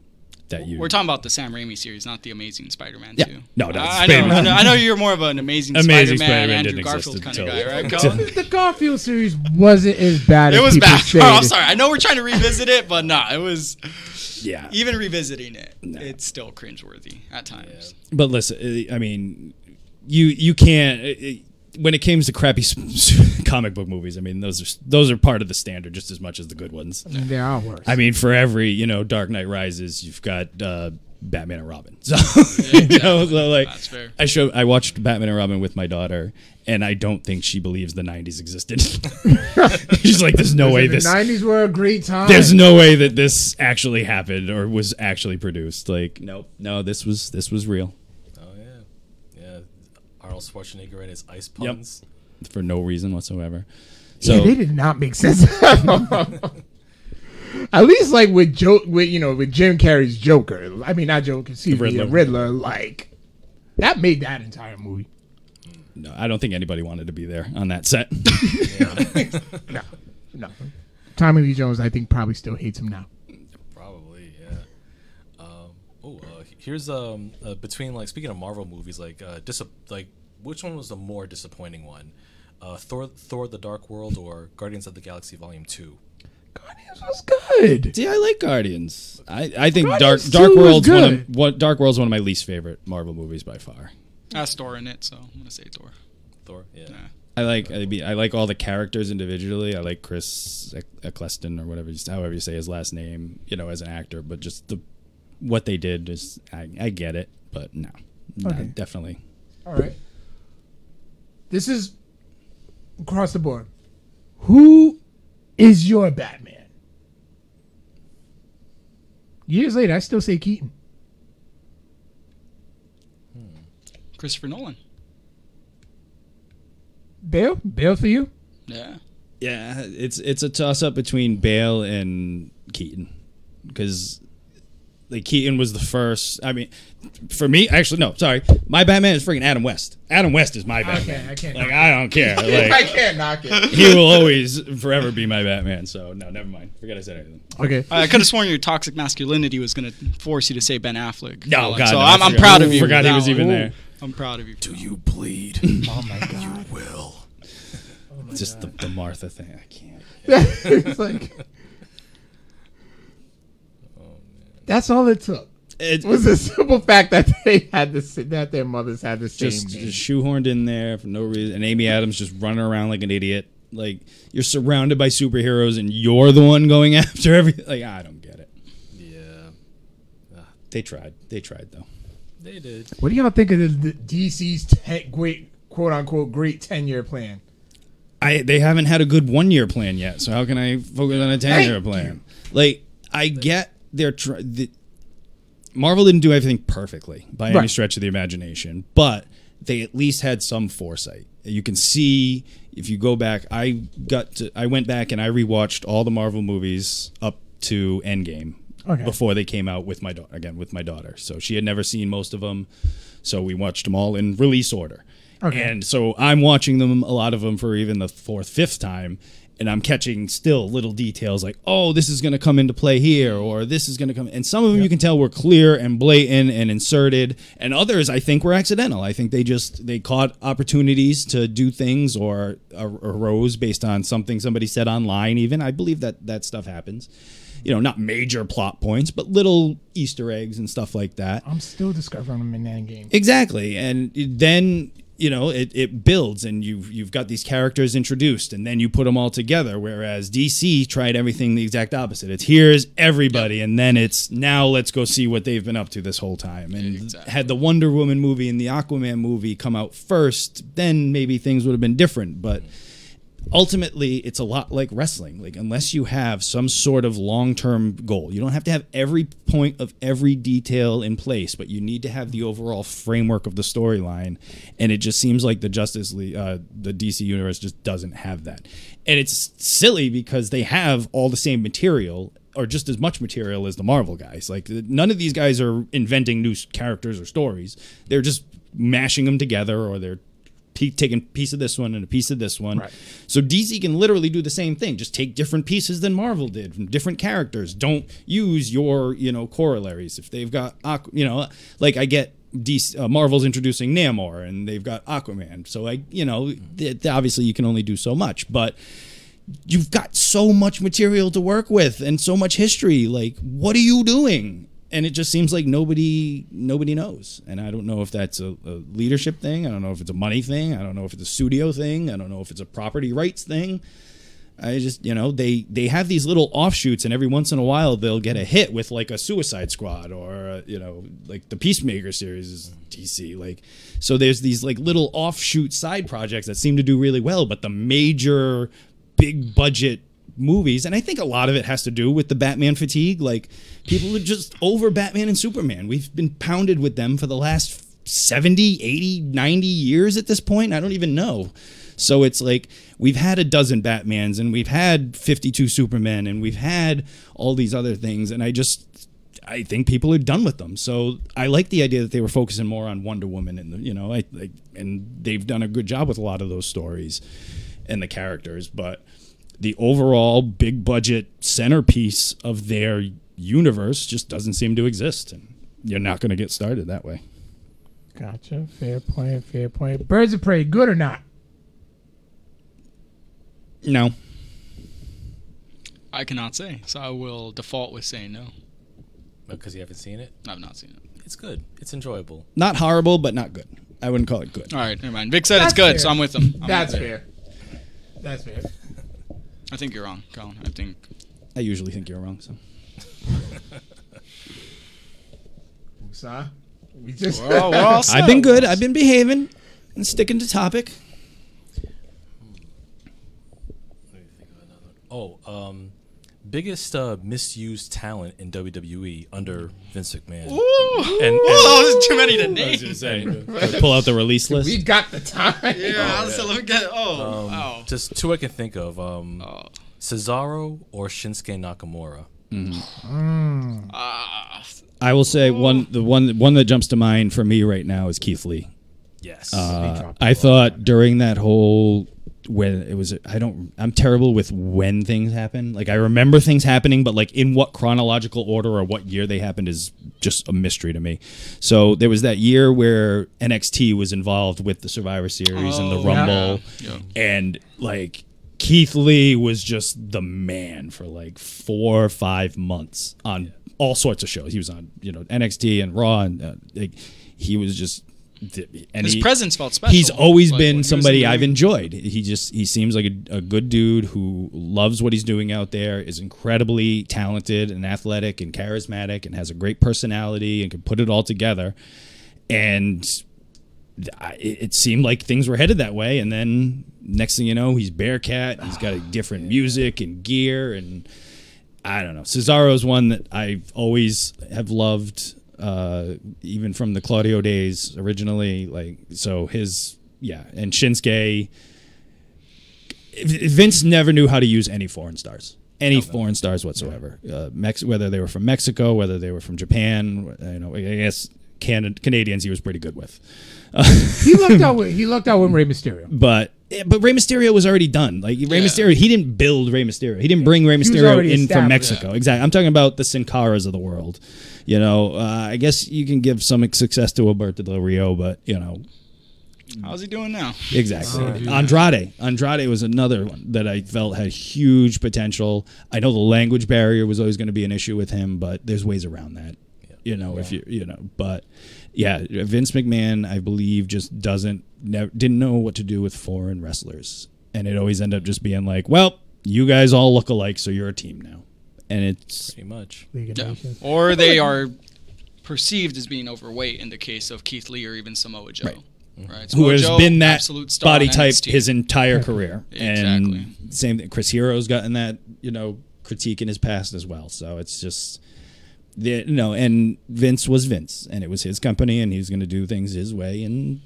Speaker 4: that you.
Speaker 3: We're talking about the Sam Raimi series, not the Amazing Spider-Man
Speaker 4: Yeah.
Speaker 3: 2.
Speaker 4: No, no,
Speaker 3: I, I know,
Speaker 4: Spider-Man.
Speaker 3: I know. I know you're more of an Amazing,
Speaker 4: Amazing
Speaker 3: Spider-Man,
Speaker 4: Spider-Man
Speaker 3: Andrew
Speaker 4: didn't
Speaker 3: Garfield
Speaker 4: exist
Speaker 3: kind of guy, right? Colin?
Speaker 2: The Garfield series wasn't as bad
Speaker 3: It
Speaker 2: as
Speaker 3: was bad.
Speaker 2: say.
Speaker 3: Oh, I'm sorry. I know we're trying to revisit it, but no, it was
Speaker 4: yeah.
Speaker 3: even revisiting it.
Speaker 4: No.
Speaker 3: It's still cringeworthy at times.
Speaker 4: But listen, I mean, you you can't. uh, When it comes to crappy s- s- comic book movies, I mean those are those are part of the standard just as much as the good ones.
Speaker 2: I mean, there are worse.
Speaker 4: I mean, for every you know Dark Knight Rises, you've got uh, Batman and Robin. So you know, so like
Speaker 3: That's fair.
Speaker 4: I show I watched Batman and Robin with my daughter, and I don't think she believes the '90s existed. She's like, "There's no way
Speaker 2: the
Speaker 4: this."
Speaker 2: '90s were a great time.
Speaker 4: There's no way that this actually happened or was actually produced. Like, nope, no, this was this was real
Speaker 1: yeah, yeah. Arnold Schwarzenegger and his ice
Speaker 4: Yep.
Speaker 1: puns.
Speaker 4: for no reason whatsoever.
Speaker 2: yeah,
Speaker 4: So
Speaker 2: they did not make sense. At least, like with Joe, with you know, with Jim Carrey's Joker. I mean, not Joker, excuse me,
Speaker 4: Riddler.
Speaker 2: Riddler. Riddler. Like that made that entire movie.
Speaker 4: no, I don't think anybody wanted to be there on that set.
Speaker 2: No, no. Tommy Lee Jones, I think, probably still hates him now.
Speaker 1: Probably, yeah. Um, oh, uh, here's um uh, between like speaking of Marvel movies, like uh, dis- like which one was the more disappointing one? Uh, Thor, Thor: The Dark World, or Guardians of the Galaxy Volume Two?
Speaker 2: Guardians was good.
Speaker 4: See, I like Guardians. I, I think Dark
Speaker 2: Guardians
Speaker 4: Dark
Speaker 2: 2 was
Speaker 4: World's one
Speaker 2: good.
Speaker 4: of what Dark World's one of my least favorite Marvel movies by far.
Speaker 3: Has Thor in it, so I'm gonna say Thor.
Speaker 1: Thor, yeah.
Speaker 3: Yeah.
Speaker 4: I like I, mean, I like all the characters individually. I like Chris Eck- Eccleston or whatever, you, however you say his last name. You know, as an actor, but just the what they did is I, I get it, but no, no,
Speaker 2: Okay.
Speaker 4: definitely.
Speaker 2: All right. This is across the board. Who is your Batman? Years later, I still say Keaton. Hmm.
Speaker 3: Christopher Nolan.
Speaker 2: Bale, Bale for you.
Speaker 3: Yeah.
Speaker 4: Yeah, it's it's a toss up between Bale and Keaton because like Keaton was the first. I mean, for me, actually, no, sorry, my Batman is freaking Adam West. Adam West is my Batman.
Speaker 2: I can't- I can't
Speaker 4: Like
Speaker 2: knock
Speaker 4: I don't care.
Speaker 2: I
Speaker 4: Like
Speaker 2: can't knock it.
Speaker 4: he will always forever be my Batman. So no, never mind. Forget I said anything.
Speaker 2: Okay.
Speaker 3: I could have sworn your toxic masculinity was going to force you to say Ben Affleck.
Speaker 4: No, God,
Speaker 3: so
Speaker 4: no, I
Speaker 3: I'm, I'm proud of you.
Speaker 4: forgot he was even
Speaker 3: one.
Speaker 4: there.
Speaker 3: I'm proud of you.
Speaker 1: Do you bleed?
Speaker 2: Oh my god.
Speaker 1: You Will.
Speaker 4: It's just the, the Martha thing. I can't.
Speaker 2: it's like. That's all it took.
Speaker 4: It
Speaker 2: Was the simple fact that they had the sa- that their mothers had the same
Speaker 4: just,
Speaker 2: name.
Speaker 4: just shoehorned in there for no reason. And Amy Adams just running around like an idiot. Like you're surrounded by superheroes and you're the one going after everything. Like I don't get it.
Speaker 1: Yeah, ah,
Speaker 4: They tried. They tried though.
Speaker 1: they did.
Speaker 2: What do y'all think of the, the DC's te- great quote unquote great ten year plan?
Speaker 4: I they haven't had a good one year plan yet. So how can I focus on a ten year
Speaker 2: Thank
Speaker 4: plan? Like I get their tr- the, Marvel didn't do everything perfectly by any
Speaker 2: Right.
Speaker 4: stretch of the imagination, but they at least had some foresight. You can see if you go back. I got to I went back and I rewatched all the Marvel movies up to Endgame
Speaker 2: Okay.
Speaker 4: before they came out with my daughter again with my daughter. So she had never seen most of them, so we watched them all in release order.
Speaker 2: Okay.
Speaker 4: And so I'm watching them a lot of them for even the fourth, fifth time, and I'm catching still little details like, oh, this is going to come into play here, or this is going to come. And some of them you can tell were clear and blatant and inserted, and others I think were accidental. I think they just they caught opportunities to do things or arose based on something somebody said online. Even I believe that that stuff happens. You know, not major plot points, but little Easter eggs and stuff like that.
Speaker 2: I'm still discovering them in that game.
Speaker 4: Exactly, and then you know it, it builds, and you've you've got these characters introduced, and then you put them all together. Whereas DC tried everything the exact opposite. It's here's everybody, and then it's now let's go see what they've been up to this whole time. And
Speaker 3: Exactly.
Speaker 4: had the Wonder Woman movie and the Aquaman movie come out first, then maybe things would have been different. But mm. Ultimately it's a lot like wrestling. Like unless you have some sort of long-term goal you don't have to have every point of every detail in place but you need to have the overall framework of the storyline. And it just seems like the justice league uh, the dc universe just doesn't have that. And it's silly because they have all the same material or just as much material as the marvel guys. Like none of these guys are inventing new characters or stories. They're just mashing them together or they're taking a piece of this one and a piece of this one.
Speaker 2: Right.
Speaker 4: So DC can literally do the same thing. Just take different pieces than Marvel did from different characters. Don't use your you know corollaries. If they've got you know like I get. DC, uh, Marvel's introducing Namor, and they've got Aquaman. So I, you know, th- obviously you can only do so much, but you've got so much material to work with and so much history. Like, what are you doing? And it just seems like nobody nobody knows. And I don't know if that's a, a leadership thing. I don't know if it's a money thing. I don't know if it's a studio thing. I don't know if it's a property rights thing. I just you know they they have these little offshoots, and every once in a while they'll get a hit with like a Suicide Squad or uh, you know like the Peacemaker series is DC. Like so there's these like little offshoot side projects that seem to do really well, but the major big budget movies and i think a lot of it has to do with the batman fatigue. Like people are just over batman and superman. We've been pounded with them for the last 70 80 90 years at this point i don't even know. So it's like we've had a dozen batmans and we've had 52 supermen and we've had all these other things and i just I think people are done with them. So I like the idea that they were focusing more on Wonder Woman and you know, I, I and they've done a good job with a lot of those stories and the characters, but the overall big budget centerpiece of their universe just doesn't seem to exist and you're not going to get started that way.
Speaker 2: Gotcha. Fair point. Fair point. Birds of Prey, good or not?
Speaker 4: No.
Speaker 3: I cannot say, so I will default with saying no.
Speaker 1: Because you haven't seen it.
Speaker 3: I've not seen it.
Speaker 1: It's good. It's enjoyable.
Speaker 4: Not horrible, but not good. I wouldn't call it good.
Speaker 3: All right, never mind. Vic said
Speaker 2: That's
Speaker 3: it's good,
Speaker 2: fair.
Speaker 3: so I'm with him. I'm
Speaker 2: That's
Speaker 3: with him.
Speaker 2: fair. That's fair.
Speaker 3: I think you're wrong, Colin. I think
Speaker 4: I usually think you're wrong, so.
Speaker 2: Musa, we just
Speaker 3: we're all, we're all
Speaker 4: I've been good. I've been behaving and sticking to topic.
Speaker 1: Let me think of another. Oh, um, biggest uh, misused talent in WWE under Vince McMahon.
Speaker 3: Ooh,
Speaker 1: And-
Speaker 3: Ooh,
Speaker 1: and-
Speaker 3: those too many to name.
Speaker 4: pull out the release list.
Speaker 2: We got the time.
Speaker 3: Yeah, so let me get. Oh,
Speaker 1: Um,
Speaker 3: wow.
Speaker 1: Just two I can think of: um,
Speaker 3: Oh.
Speaker 1: Cesaro or Shinsuke Nakamura.
Speaker 3: Ah,
Speaker 4: I will say one the one one that jumps to mind for me right now is Keith Lee.
Speaker 1: Yes.
Speaker 4: Uh, I thought during that whole when it was I don't I'm terrible with when things happen. Like I remember things happening, but like in what chronological order or what year they happened is just a mystery to me. So there was that year where NXT was involved with the Survivor Series and the
Speaker 3: Oh,
Speaker 4: Rumble,
Speaker 3: yeah.
Speaker 4: and like Keith Lee was just the man for like four or five months on all sorts of shows. He was on you know NXT and Raw, and uh, like, he was just. And
Speaker 3: his
Speaker 4: he-
Speaker 3: presence felt special.
Speaker 4: He's always
Speaker 3: Like,
Speaker 4: been somebody I've enjoyed. He just he seems like a, a good dude who loves what he's doing out there, is incredibly talented and athletic and charismatic, and has a great personality and can put it all together. And I- it seemed like things were headed that way, and then next thing you know, he's Bearcat. He's got a different music and gear, and I don't know. Cesaro's one that I've always have loved, uh, even from the Claudio days originally. Like so, his yeah, and Shinsuke. Vince never knew how to use any foreign stars, any foreign stars whatsoever. Uh, Mex- whether they were from Mexico, whether they were from Japan, you know, I guess Can- Canadians he was pretty good with.
Speaker 2: he lucked out. With, he lucked out with Rey Mysterio.
Speaker 4: But eh, but Rey Mysterio was already done. Like Rey
Speaker 3: Yeah.
Speaker 4: Mysterio, he didn't build Rey Mysterio. He didn't bring Rey Mysterio in from. Mexico. Exactly. I'm talking about the Sin Caras of the world. You know, uh, I guess you can give some success to Alberto Del Rio, but you know,
Speaker 3: How's he doing now?
Speaker 4: exactly. Andrade. Andrade was another one that I felt had huge potential. I know the language barrier was always going to be an issue with him, but there's ways around that. You know, if you you know, but yeah, Vince McMahon, I believe, just doesn't never didn't know what to do with foreign wrestlers, and it always ended up just being like, well, you guys all look alike, so you're a team now, and it's
Speaker 1: Pretty much.
Speaker 2: League of
Speaker 3: Yeah.
Speaker 2: Nations.
Speaker 3: Or they are perceived as being overweight in the case of Keith Lee or even Samoa Joe.
Speaker 4: Right.
Speaker 3: Right.
Speaker 4: who
Speaker 3: Samoa
Speaker 4: has
Speaker 3: Joe,
Speaker 4: been that
Speaker 3: absolute star
Speaker 4: body type
Speaker 3: NXT.
Speaker 4: his entire career,
Speaker 3: Exactly.
Speaker 4: and same thing. Chris Hero's gotten that you know critique in his past as well. So it's just. The, you know, and Vince was Vince, and it was his company, and he was going to do things his way, and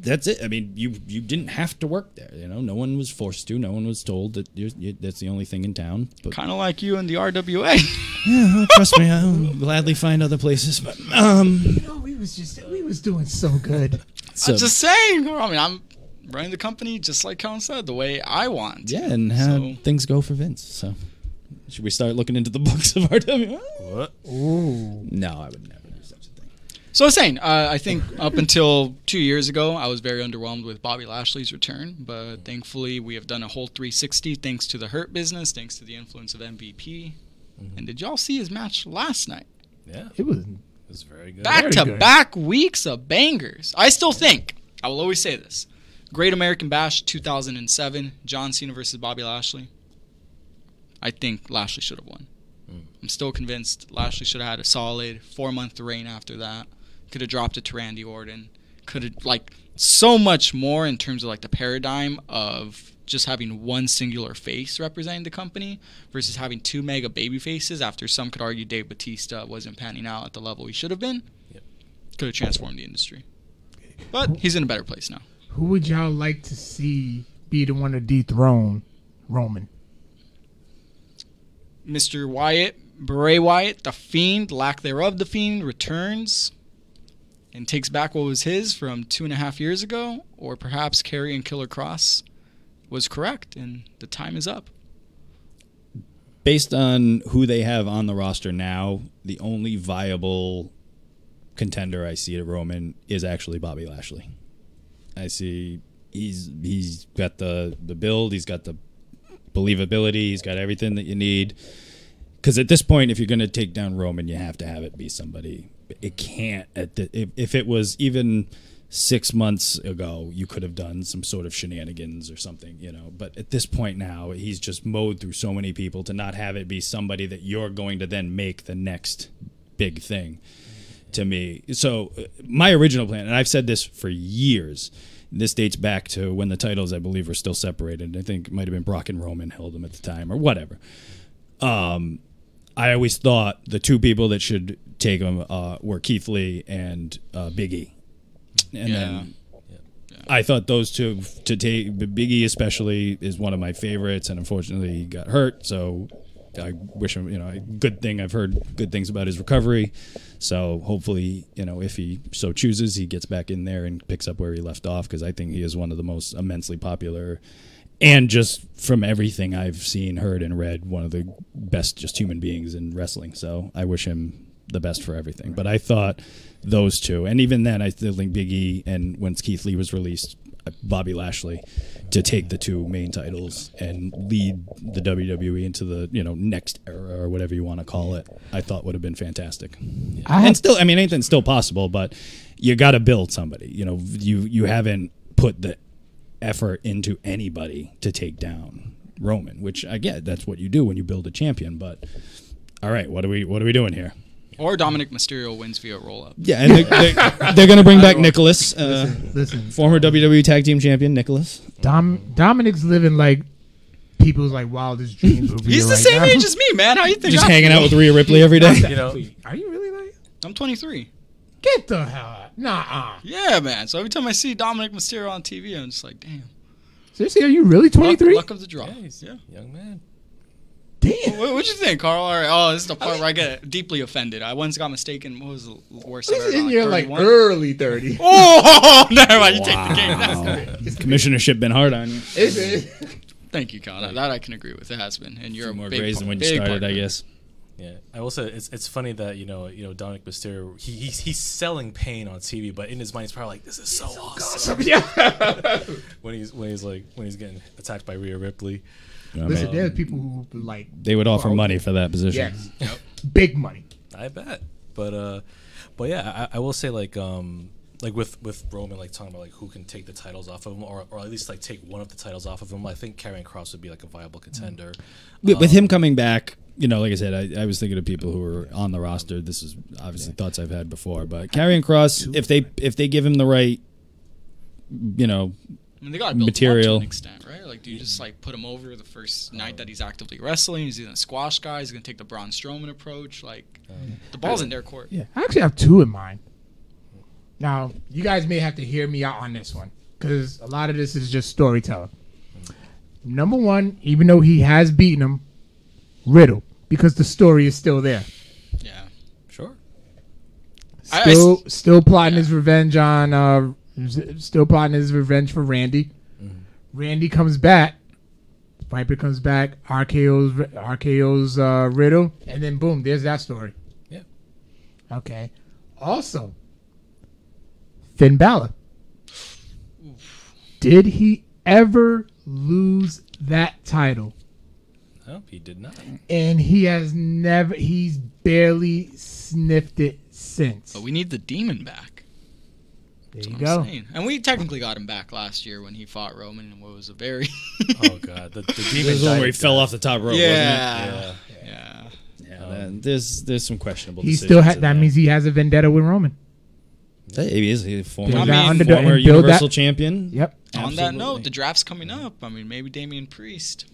Speaker 4: that's it. I mean, you you didn't have to work there. You know, no one was forced to. No one was told that you're, you, that's the only thing in town. But
Speaker 3: Kind of like you in the RWA.
Speaker 4: yeah, well, trust me, I'll gladly find other places. But um,
Speaker 2: No, we was just we was doing so good.
Speaker 4: so,
Speaker 3: I'm just saying. I mean, I'm running the company just like Colin said, the way I want.
Speaker 4: yeah, and how
Speaker 3: So-
Speaker 4: things go for Vince. So, should we start looking into the books of RW?
Speaker 1: What?
Speaker 2: Ooh.
Speaker 4: No, I would never do such a thing.
Speaker 3: So I was saying, uh, I think up until two years ago, I was very underwhelmed with Bobby Lashley's return, but thankfully we have done a whole 360 thanks to the Hurt Business, thanks to the influence of MVP. And did y'all see his match last night?
Speaker 1: Yeah.
Speaker 2: It was
Speaker 1: It was very good.
Speaker 3: Back
Speaker 2: Very
Speaker 3: to
Speaker 2: good.
Speaker 3: back weeks of bangers. I still think, I will always say this Great American Bash 2007, John Cena versus Bobby Lashley. I think Lashley should have won. I'm still convinced Lashley should have had a solid four month reign after that. Could have dropped it to Randy Orton. Could have, like, so much more in terms of, like, the paradigm of just having one singular face representing the company versus having two mega baby faces after some could argue Dave Batista wasn't panning out at the level he should have been.
Speaker 1: Yep.
Speaker 3: Could have transformed the industry. But he's in a better place now.
Speaker 2: who would y'all like to see be the one to dethrone Roman?
Speaker 3: Mr. Wyatt, Bray Wyatt, the Fiend, lack thereof, the Fiend, returns and takes back what was his from two and a half years ago, or perhaps Kerry and Killer Cross was correct and the time is up.
Speaker 4: Based on who they have on the roster now, the only viable contender I see to Roman is actually Bobby Lashley. I see he's he's got the the build, he's got the believability, he's got everything that you need. Because at this point, if you're going to take down Roman, you have to have it be somebody. It can't. At the, if, if it was even six months ago, you could have done some sort of shenanigans or something, you know. But at this point now, he's just mowed through so many people to not have it be somebody that you're going to then make the next big thing to me. So uh, my original plan, and I've said this for years. This dates back to when the titles, I believe, were still separated. I think it might have been Brock and Roman held them at the time, or whatever. Um, I always thought the two people that should take him uh, were Keith Lee and uh, Big E. And
Speaker 3: Yeah.
Speaker 4: then I thought those two to take Biggie especially is one of my favorites, and unfortunately he got hurt. So I wish him, you know, a good thing I've heard good things about his recovery. So hopefully, you know, if he so chooses, he gets back in there and picks up where he left off because I think he is one of the most immensely popular. And just from everything I've seen, heard, and read, one of the best just human beings in wrestling. So I wish him the best for everything. But I thought those two, and even then, I still think Big E and when Keith Lee was released, uh, Bobby Lashley, to take the two main titles and lead the WWE into the you know next era or whatever you want to call it, I thought would have been fantastic.
Speaker 2: I
Speaker 4: and still, I mean, anything's still possible, but you got to build somebody. You know, you you haven't put the effort into anybody to take down Roman, which I get. That's what you do when you build a champion. But all right, what are we what are we doing here?
Speaker 3: Or Dominic Mysterio wins via roll up.
Speaker 4: Yeah, and they, they, they're going to bring back Nicholas, uh,
Speaker 2: listen,
Speaker 4: former WWE Tag Team Champion Nicholas.
Speaker 2: Dom Dominic's living like people's like wildest dreams. over
Speaker 3: He's
Speaker 2: here
Speaker 3: the
Speaker 2: right
Speaker 3: same
Speaker 2: now.
Speaker 3: age as me, man. How you think?
Speaker 4: Just
Speaker 3: I
Speaker 4: hanging out with Rhea Ripley every day.
Speaker 1: You know,
Speaker 2: Are you really like?
Speaker 3: I'm 23.
Speaker 2: Get the hell out! Nah,
Speaker 3: Yeah, man. So every time I see Dominic Mysterio on TV, I'm just like, damn.
Speaker 2: seriously, are you really
Speaker 3: Luck,
Speaker 2: twenty three?
Speaker 3: luck of the draw.
Speaker 1: yeah, he's
Speaker 3: Yeah.
Speaker 1: young man.
Speaker 2: Damn.
Speaker 3: What, what'd you think, Carl? All right. Oh, this is the part where I get deeply offended. I once got mistaken. What was the worst I've
Speaker 2: This
Speaker 3: ever
Speaker 2: is in your like early thirty.
Speaker 3: Oh, never mind. You take the game. That's
Speaker 4: Commissionership been hard on you.
Speaker 2: Is it?
Speaker 3: Thank you, Colin. That I can agree with. It has been, and you're
Speaker 4: Few more
Speaker 3: big
Speaker 4: grays
Speaker 3: part-
Speaker 4: than when you
Speaker 3: big
Speaker 4: started, I guess.
Speaker 1: Yeah, I will say it's it's funny that you know you know Dominic Mysterio he, he's he's selling pain on TV, but in his mind he's probably like this is so awesome
Speaker 2: yeah.
Speaker 1: when he's when he's like when he's getting attacked by Rhea Ripley.
Speaker 4: I mean,
Speaker 2: Listen, there's people who like
Speaker 4: they would offer
Speaker 2: Well,
Speaker 4: money for that position.
Speaker 2: yes, big money.
Speaker 1: I bet, but uh, but yeah, I, I will say like um like with with Roman like talking about like who can take the titles off of him or or at least like take one of the titles off of him. I think Karrion Kross would be like a viable contender.
Speaker 4: With, with him coming back, you know, like I said, I, I was thinking of people who were on the roster. This is obviously thoughts I've had before, but Karrion Kross, if they if they give him the right, you know,
Speaker 3: I mean, they got to build
Speaker 4: Material.
Speaker 3: material to an extent, right? Like, do you just like put him over the first night that he's actively wrestling? He's gonna squash guys. He's gonna take the Braun Strowman approach. Like, the ball's in their court.
Speaker 2: Yeah, I actually have two in mind. Now, you guys may have to hear me out on this one because a lot of this is just storytelling. Number one, even though he has beaten him, Riddle, because the story is still there.
Speaker 3: Yeah.
Speaker 1: Sure.
Speaker 3: I- I
Speaker 2: Still, still plotting his revenge on, uh, s- still plotting his revenge for Randy. Randy comes back. Viper comes back. RKO's RKO's uh, Riddle, and then boom, there's that story.
Speaker 1: Yeah.
Speaker 2: Okay. Also, Finn Balor. Did he ever lose that title?
Speaker 1: No, he did not.
Speaker 2: And he has never. He's barely sniffed it since.
Speaker 3: But we need the demon back.
Speaker 2: There
Speaker 3: That's
Speaker 2: you go.
Speaker 3: saying. And we technically got him back last year when he fought Roman, and what was a very
Speaker 1: Oh god, the, the demon.
Speaker 4: this is the one where he
Speaker 1: died-
Speaker 4: fell off the top rope.
Speaker 3: yeah,
Speaker 1: Yeah.
Speaker 3: yeah.
Speaker 4: wasn't it? Yeah, that- there's there's some questionable.
Speaker 2: He still had.
Speaker 4: in
Speaker 2: That means he has a vendetta with Roman.
Speaker 4: Hey, he is a former,
Speaker 2: Build
Speaker 3: I mean,
Speaker 2: underdog
Speaker 4: former
Speaker 2: and build
Speaker 4: Universal
Speaker 2: that.
Speaker 4: Champion.
Speaker 2: Yep.
Speaker 3: On that note, the draft's coming up. I mean, maybe Damian Priest.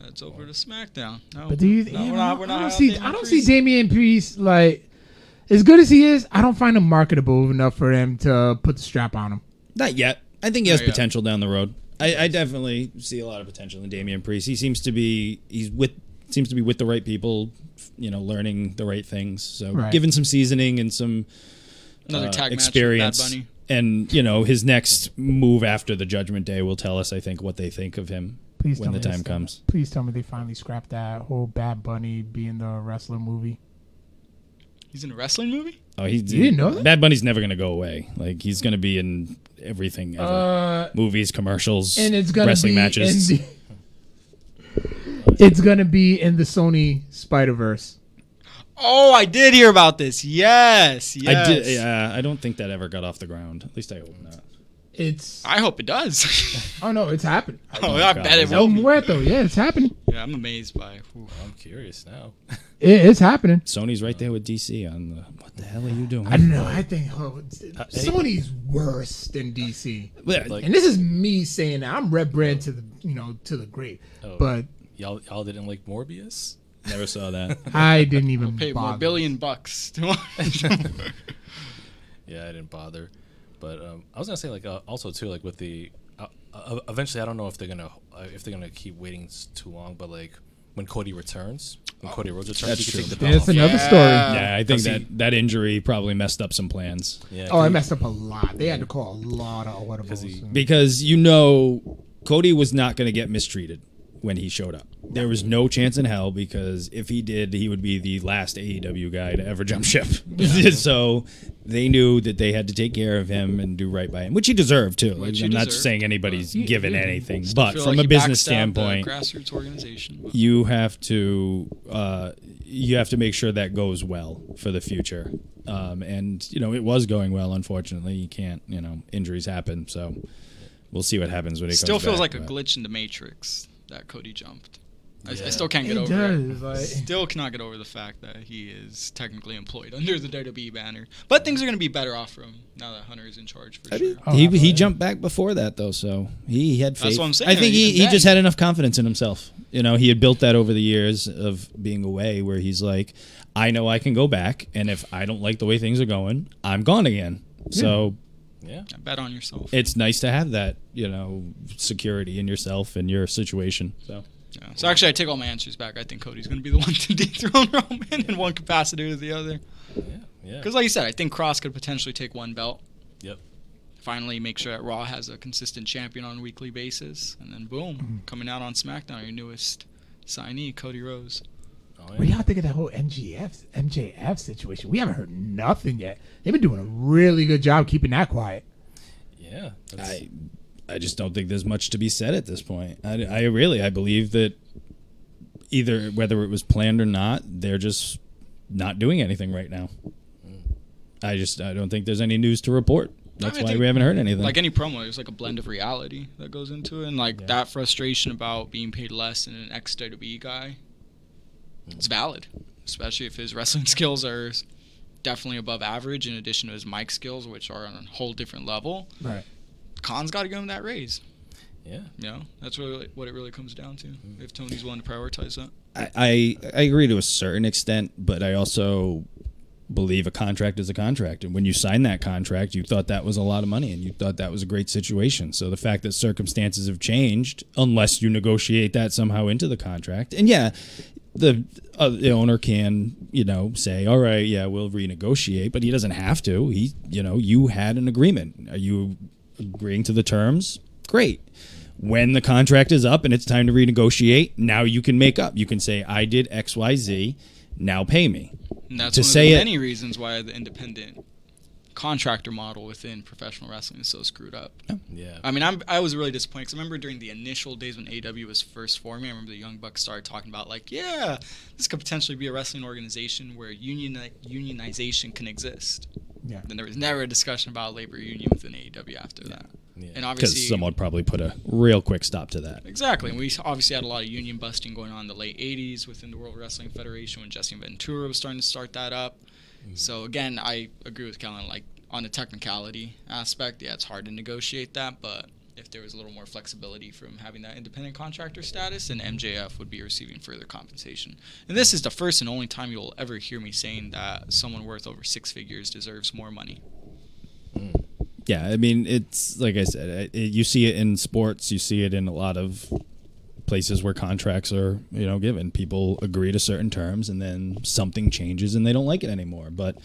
Speaker 3: That's over to SmackDown. No,
Speaker 2: But do you?
Speaker 3: no,
Speaker 2: yeah,
Speaker 3: we're not. We're
Speaker 2: I
Speaker 3: not.
Speaker 2: don't see.
Speaker 3: Damian
Speaker 2: I don't
Speaker 3: Priest.
Speaker 2: see Damian Priest like as good as he is. I don't find him marketable enough for him to put the strap on him.
Speaker 4: Not yet. I think he has
Speaker 3: Not yet.
Speaker 4: potential down the road. I, I definitely see a lot of potential in Damian Priest. He seems to be he's with seems to be with the right people, you know, learning the right things. So
Speaker 2: Right.
Speaker 4: given some seasoning and some
Speaker 3: Another
Speaker 4: uh,
Speaker 3: tag
Speaker 4: experience,
Speaker 3: match with Bad Bunny.
Speaker 4: and you know his next move after the Judgment Day will tell us, I think, what they think of him
Speaker 2: Please
Speaker 4: when
Speaker 2: tell
Speaker 4: the
Speaker 2: me
Speaker 4: time comes.
Speaker 2: Please tell me they finally scrapped that whole Bad Bunny being the wrestler movie.
Speaker 3: He's in a wrestling movie.
Speaker 4: Oh, he
Speaker 2: You didn't know that?
Speaker 4: Bad Bunny's never going to go away. Like he's going to be in everything ever.
Speaker 2: Uh,
Speaker 4: Movies, commercials,
Speaker 2: and it's gonna
Speaker 4: wrestling
Speaker 2: be
Speaker 4: matches.
Speaker 2: In the, it's gonna be in the Sony Spider Verse.
Speaker 3: Oh, I did hear about this. Yes, yes.
Speaker 4: I did. Yeah, I don't think that ever got off the ground. At least I hope not.
Speaker 2: It's
Speaker 3: I hope it does.
Speaker 2: oh no, it's happening.
Speaker 3: oh, I
Speaker 4: God.
Speaker 3: bet it
Speaker 2: El
Speaker 3: will. be.
Speaker 2: Muerto, yeah, it's happening.
Speaker 3: Yeah, I'm amazed by. whew.
Speaker 1: I'm curious now.
Speaker 2: It, it's happening.
Speaker 4: Sony's right there with DC on the. What the hell are you doing?
Speaker 2: I don't know. I think oh,
Speaker 1: Uh,
Speaker 2: Sony's worse than DC.
Speaker 4: Well,
Speaker 1: Like-
Speaker 2: And this is me saying that I'm red brand to the you know to the grave.
Speaker 1: Oh.
Speaker 2: But
Speaker 1: y'all y'all didn't like Morbius.
Speaker 4: Never saw that.
Speaker 2: I didn't even
Speaker 3: Pay
Speaker 2: bother.
Speaker 3: more billion bucks to watch.
Speaker 1: Yeah, I didn't bother. But um, I was gonna say like uh, also too like with the uh, uh, eventually I don't know if they're gonna uh, if they're gonna keep waiting too long, but like when Cody returns, when Cody Rhodes returns,
Speaker 4: That's
Speaker 1: he can
Speaker 4: true.
Speaker 1: take the belt
Speaker 2: That's
Speaker 1: off.
Speaker 2: another
Speaker 3: Yeah.
Speaker 2: story.
Speaker 4: yeah, I think
Speaker 1: Does he-
Speaker 4: that that injury probably messed up some plans.
Speaker 1: Yeah,
Speaker 2: Oh, I messed up a lot. They had to call a lot of audibles.
Speaker 1: he-
Speaker 4: because you know Cody was not going to get mistreated when he showed up. There was no chance in hell because if he did, he would be the last AEW guy to ever jump ship. so they knew that they had to take care of him and do right by him, which he deserved too. I'm
Speaker 3: he
Speaker 4: not saying anybody's given anything, but from
Speaker 3: like
Speaker 4: a business standpoint,
Speaker 3: grassroots organization. but-
Speaker 4: you have to uh, you have to make sure that goes well for the future. Um, and you know it was going well. Unfortunately, you can't. You know injuries happen, so we'll see what happens when it
Speaker 3: Still
Speaker 4: comes
Speaker 3: feels
Speaker 4: back,
Speaker 3: like a glitch in the matrix that Cody jumped. I, I still can't get
Speaker 2: It
Speaker 3: over it.
Speaker 2: does. Like,
Speaker 3: Still cannot get over the fact that he is technically employed under the WWE banner. But things are going to be better off for him now that Hunter is in charge for
Speaker 4: I
Speaker 3: sure.
Speaker 4: mean,
Speaker 2: Oh,
Speaker 4: he, he jumped back before that though, so he, he had faith.
Speaker 3: That's what I'm saying,
Speaker 4: I think he,
Speaker 3: even
Speaker 4: he just had enough confidence in himself. You know, he had built that over the years of being away, where he's like, I know I can go back, and if I don't like the way things are going, I'm gone again. So
Speaker 1: yeah.
Speaker 3: Yeah, bet on yourself.
Speaker 4: it's nice to have that, you know, security in yourself and your situation. So
Speaker 3: Yeah. So actually, I take all my answers back. I think Cody's going to be the one to dethrone Roman in one capacity or the other.
Speaker 1: Yeah. Yeah.
Speaker 3: Because, like you said, I think Kross could potentially take one belt.
Speaker 1: Yep.
Speaker 3: Finally, make sure that Raw has a consistent champion on a weekly basis, and then boom, mm-hmm. coming out on SmackDown, your newest signee, Cody Rhodes.
Speaker 1: Oh,
Speaker 2: what do y'all think of that whole MGF MJF situation? We haven't heard nothing yet. They've been doing a really good job keeping that quiet.
Speaker 1: yeah.
Speaker 4: I I just don't think there's much to be said at this point. I, I really I believe that either whether it was planned or not, they're just not doing anything right now. Hmm. I just I don't think there's any news to report. That's
Speaker 3: I
Speaker 4: why
Speaker 3: think-
Speaker 4: we haven't heard anything.
Speaker 3: Like any promo, there's like a blend of reality that goes into it, and like that frustration about being paid less than an ex WWE guy. It's hmm. valid, especially if his wrestling skills are definitely above average. In addition to his mic skills, which are on a whole different level,
Speaker 2: Right.
Speaker 3: Khan's got to give him that raise.
Speaker 1: yeah.
Speaker 3: You know, that's really what it really comes down to. Mm-hmm. If Tony's willing to prioritize that.
Speaker 4: I, I I agree to a certain extent, but I also believe a contract is a contract. And when you signed that contract, you thought that was a lot of money and you thought that was a great situation. So the fact that circumstances have changed, unless you negotiate that somehow into the contract, and yeah, the, uh, the owner can, you know, say, all right, yeah, we'll renegotiate, but he doesn't have to. He, you know, you had an agreement. Are you agreeing to the terms? Great when the contract is up and it's time to renegotiate, now you can make up. You can say, I did X, Y, Z, now pay me.
Speaker 3: And that's
Speaker 4: To
Speaker 3: one
Speaker 4: say
Speaker 3: of
Speaker 4: it-
Speaker 3: the many reasons why the independent contractor model within professional wrestling is so screwed up.
Speaker 1: Yeah.
Speaker 3: I mean, I'm, I was really disappointed because I remember during the initial days when AW was first forming, I remember the Young Bucks started talking about like, yeah, this could potentially be a wrestling organization where union unionization can exist.
Speaker 2: Yeah.
Speaker 3: Then there was never a discussion about labor union within AEW after that.
Speaker 1: Yeah.
Speaker 3: And
Speaker 4: Because
Speaker 3: obviously,
Speaker 4: someone would probably put a real quick stop to that.
Speaker 3: Exactly. And we obviously had a lot of union busting going on in the late 80s within the World Wrestling Federation when Jesse Ventura was starting to start that up. Mm-hmm. So, again, I agree with Kellen. Like, on the technicality aspect, yeah, it's hard to negotiate that. But if there was a little more flexibility from having that independent contractor status, then MJF would be receiving further compensation. And this is the first and only time you'll ever hear me saying that someone worth over six figures deserves more money. Mm.
Speaker 4: Yeah, I mean, it's like I said, it, you see it in sports, you see it in a lot of places where contracts are, you know, given. People agree to certain terms and then something changes and they don't like it anymore. But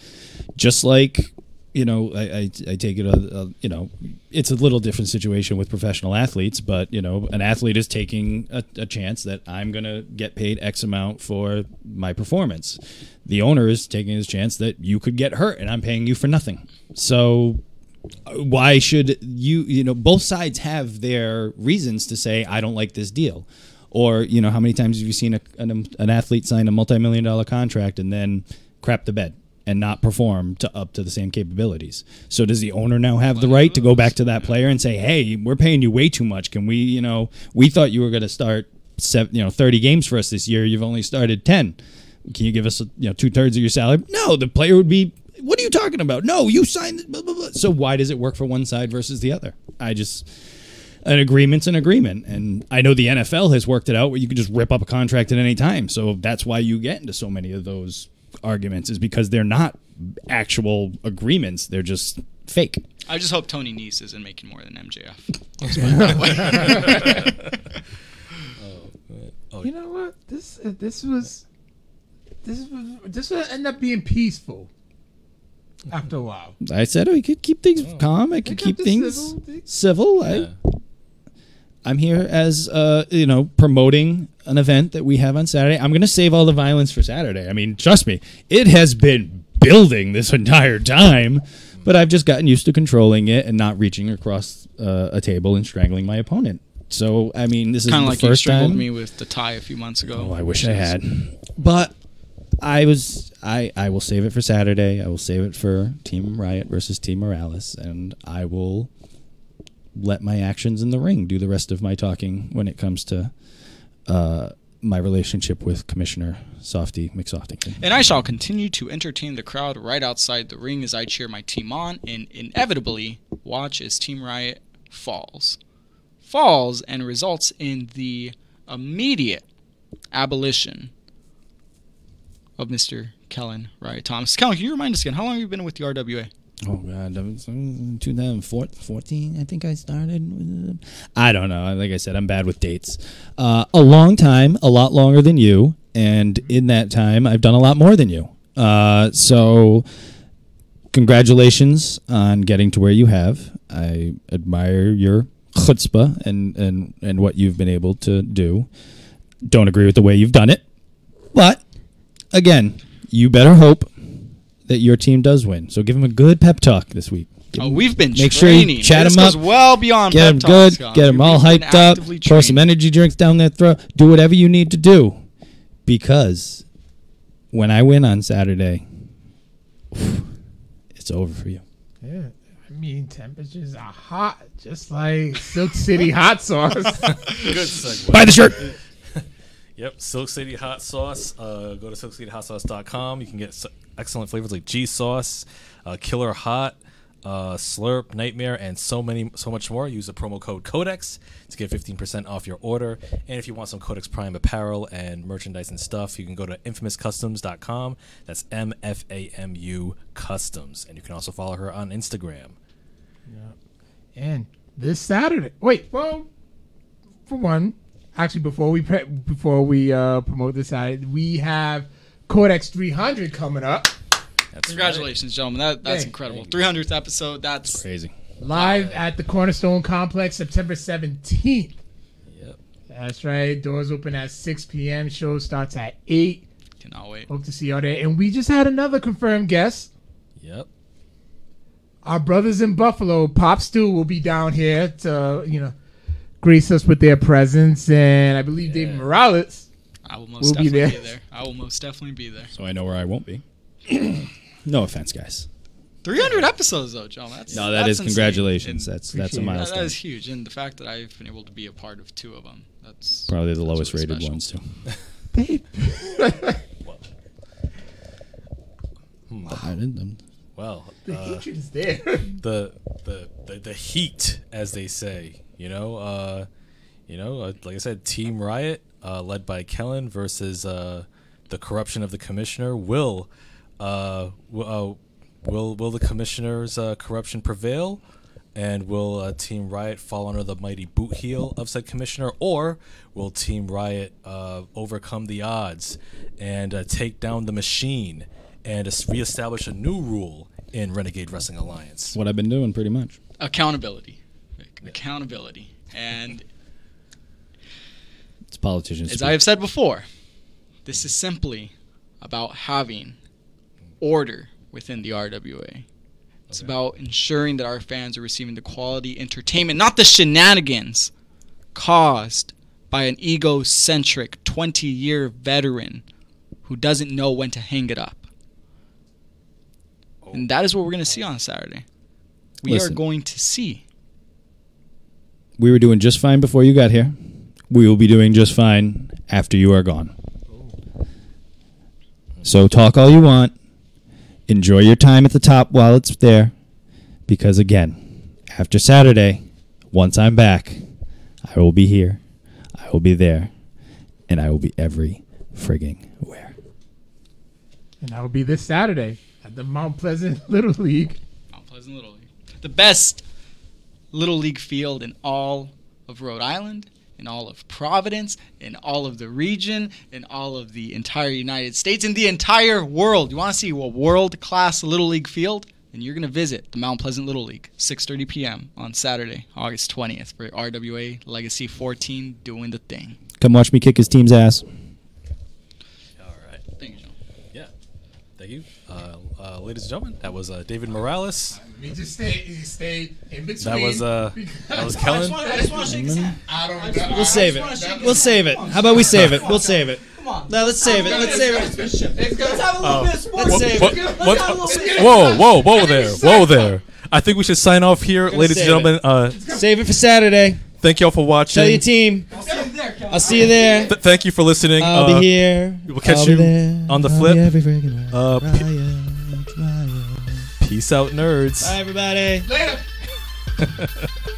Speaker 4: just like, you know, I, I, I take it, a, a, you know, it's a little different situation with professional athletes, but, you know, an athlete is taking a, a chance that I'm going to get paid X amount for my performance. The owner is taking his chance that you could get hurt and I'm paying you for nothing. So why should you you know both sides have their reasons to say i don't like this deal. Or you know how many times have you seen a, an, an athlete sign a multi-million dollar contract and then crap the bed and not perform to up to the same capabilities? So does the owner now have the right to go back to that player and say hey we're paying you way too much. Can we you know we thought you were going to start seven, you know 30 games for us this year. You've only started 10 can you give us you know two-thirds of your salary? No the player would be what are you talking about? No, you signed. Blah, blah, blah. So why does it work for one side versus the other? I just, an agreement's an agreement, and I know the NFL has worked it out where you can just rip up a contract at any time. So that's why you get into so many of those arguments is because they're not actual agreements; they're just fake.
Speaker 3: I just hope Tony Nese isn't making more than MJF. Let's put it.
Speaker 1: Oh,
Speaker 2: You know what? This uh, this was this was this will end up being peaceful after a while.
Speaker 4: I said we could keep things calm. I could
Speaker 2: kept
Speaker 4: keep things
Speaker 2: civil.
Speaker 4: Civil. I,
Speaker 1: yeah.
Speaker 4: I'm here as uh, you know promoting an event that we have on Saturday. I'm gonna save all the violence for Saturday. I mean, trust me, it has been building this entire time, but I've just gotten used to controlling it and not reaching across uh, a table and strangling my opponent. So I mean, this is
Speaker 3: kind of like you
Speaker 4: first
Speaker 3: strangled
Speaker 4: time.
Speaker 3: me with the tie a few months ago.
Speaker 4: Oh, I wish I had. But I was I I will save it for Saturday. I will save it for Team Riot versus Team Morales and I will let my actions in the ring do the rest of my talking when it comes to uh, my relationship with Commissioner Softy McSoftington.
Speaker 3: And I shall continue to entertain the crowd right outside the ring as I cheer my team on and inevitably watch as Team Riot falls. Falls and results in the immediate abolition of Mr. Kellen Riot Thomas. Kellen, can you remind us again, how long have you been with the RWA?
Speaker 4: Oh God, that 2014. I think I started. I don't know. Like I said, I'm bad with dates. Uh, a long time, a lot longer than you, and in that time, I've done a lot more than you. Uh, so, congratulations on getting to where you have. I admire your chutzpah and and and what you've been able to do. Don't agree with the way you've done it, but again, you better hope that your team does win. So give them a good pep talk this week. Give
Speaker 3: Oh,
Speaker 4: 'em-
Speaker 3: we've been
Speaker 4: Make sure you chat
Speaker 3: this
Speaker 4: 'em
Speaker 3: goes
Speaker 4: up,
Speaker 3: well beyond
Speaker 4: get
Speaker 3: pep
Speaker 4: them good,
Speaker 3: Kellen.
Speaker 4: get them all hyped up,
Speaker 3: actively
Speaker 4: pour some energy drinks down their throat. Do whatever you need to do, because when I win on Saturday, it's over for you.
Speaker 2: Yeah, I mean temperatures are hot, just like Silk City hot sauce.
Speaker 1: Good segue.
Speaker 4: Buy the shirt.
Speaker 1: Yep, Silk City Hot Sauce. Uh, go to silkcityhotsauce.com. You can get excellent flavors like G Sauce, uh, Killer Hot, uh, Slurp, Nightmare, and so many, so much more. Use the promo code Codex to get 15% off your order. And if you want some Codex Prime apparel and merchandise and stuff, you can go to infamouscustoms.com. That's M F A M U Customs. And you can also follow her on Instagram. Yeah.
Speaker 2: and this Saturday, wait, well, for one, actually, before we pre- before we uh, promote this side, we have Codex 300 coming up
Speaker 1: That's
Speaker 3: Congratulations, gentlemen. That, that's
Speaker 2: Hey,
Speaker 3: incredible.
Speaker 2: thank
Speaker 3: 300th episode. That's
Speaker 4: Crazy.
Speaker 2: live at the Cornerstone Complex, September 17th.
Speaker 1: Yep.
Speaker 2: That's right. Doors open at 6 p.m. Show starts at 8.
Speaker 3: cannot wait.
Speaker 2: Hope to see y'all there. And we just had another confirmed guest.
Speaker 1: Yep.
Speaker 2: Our brothers in Buffalo, Pop Stew, will be down here to, you know, grace us with their presence. And I believe David Morales.
Speaker 3: I will most
Speaker 2: We'll be
Speaker 3: definitely be
Speaker 2: there.
Speaker 3: there. I will most definitely be there.
Speaker 4: So I know where I won't be. no offense, guys.
Speaker 3: 300 episodes though, John. That's
Speaker 4: No, that
Speaker 3: that's
Speaker 4: is
Speaker 3: insane.
Speaker 4: congratulations. That's that's a
Speaker 2: Appreciate it.
Speaker 3: that-
Speaker 4: milestone.
Speaker 3: that is huge, and the fact that I've been able to be a part of two of them. That's
Speaker 4: Probably the
Speaker 3: that's
Speaker 4: lowest
Speaker 3: really
Speaker 4: rated
Speaker 3: special.
Speaker 4: ones too.
Speaker 2: Babe.
Speaker 4: I didn't-
Speaker 2: the
Speaker 1: Well, uh,
Speaker 2: hatred is there.
Speaker 1: the, the the the heat, as they say. You know, uh, you know, uh, like I said, Team Riot, uh, led by Kellen, versus uh, the corruption of the commissioner. Will, uh, w- uh, will will the commissioner's uh, corruption prevail? And will uh, Team Riot fall under the mighty boot heel of said commissioner, or will Team Riot uh, overcome the odds and uh, take down the machine and reestablish a new rule in Renegade Wrestling Alliance?
Speaker 4: what I've been doing pretty much.
Speaker 3: Accountability, Vic, accountability, and
Speaker 4: It's politicians.
Speaker 3: as
Speaker 4: speak.
Speaker 3: I have said before, this is simply about having order within the RWA. It's
Speaker 1: Okay.
Speaker 3: about ensuring that our fans are receiving the quality entertainment, not the shenanigans caused by an egocentric 20 year veteran who doesn't know when to hang it up. And that is what we're oh. going to see on Saturday. We
Speaker 4: Listen.
Speaker 3: are going to see.
Speaker 4: We were doing just fine before you got here. We will be doing just fine after you are gone. So talk all you want. Enjoy your time at the top while it's there. Because again, after Saturday, once I'm back, I will be here. I will be there. And I will be every frigging where.
Speaker 2: And that will be this Saturday at the Mount Pleasant Little League.
Speaker 3: Mount Pleasant Little League. The best Little League field in all of Rhode Island, in all of Providence, in all of the region, in all of the entire United States, in the entire world. You want to see a world class Little League field? Then you're going to visit the Mount Pleasant Little League, 6:30 p.m. on Saturday, August 20th, for RWA Legacy 14 doing the thing.
Speaker 4: Come watch me kick his team's ass.
Speaker 1: All right.
Speaker 3: Thank you, John.
Speaker 1: Yeah. Thank you. Uh, uh, ladies and gentlemen, that was uh, David Morales.
Speaker 2: We just stay, stay in between.
Speaker 1: That was uh, that was Kellen.
Speaker 3: I just want to shake his hand.
Speaker 2: I don't know.
Speaker 4: We'll save it. We'll save it. How about we save it? We'll save it.
Speaker 3: Come on.
Speaker 4: No, let's save it. Let's save it.
Speaker 3: Let's have a little bit of sports.
Speaker 4: Let's save
Speaker 1: What,
Speaker 4: it.
Speaker 1: what, whoa, whoa, whoa there, whoa there. I think we should sign off here, ladies and gentlemen. Uh,
Speaker 4: Save it for Saturday.
Speaker 1: thank you all for watching.
Speaker 4: Tell your team. I'll see you there.
Speaker 1: Th- thank you for listening.
Speaker 4: I'll
Speaker 1: Uh,
Speaker 4: be here.
Speaker 1: we'll catch
Speaker 4: I'll
Speaker 1: you
Speaker 4: there.
Speaker 1: on the
Speaker 4: I'll
Speaker 1: flip. Peace out, nerds.
Speaker 4: Bye, everybody.
Speaker 2: Later.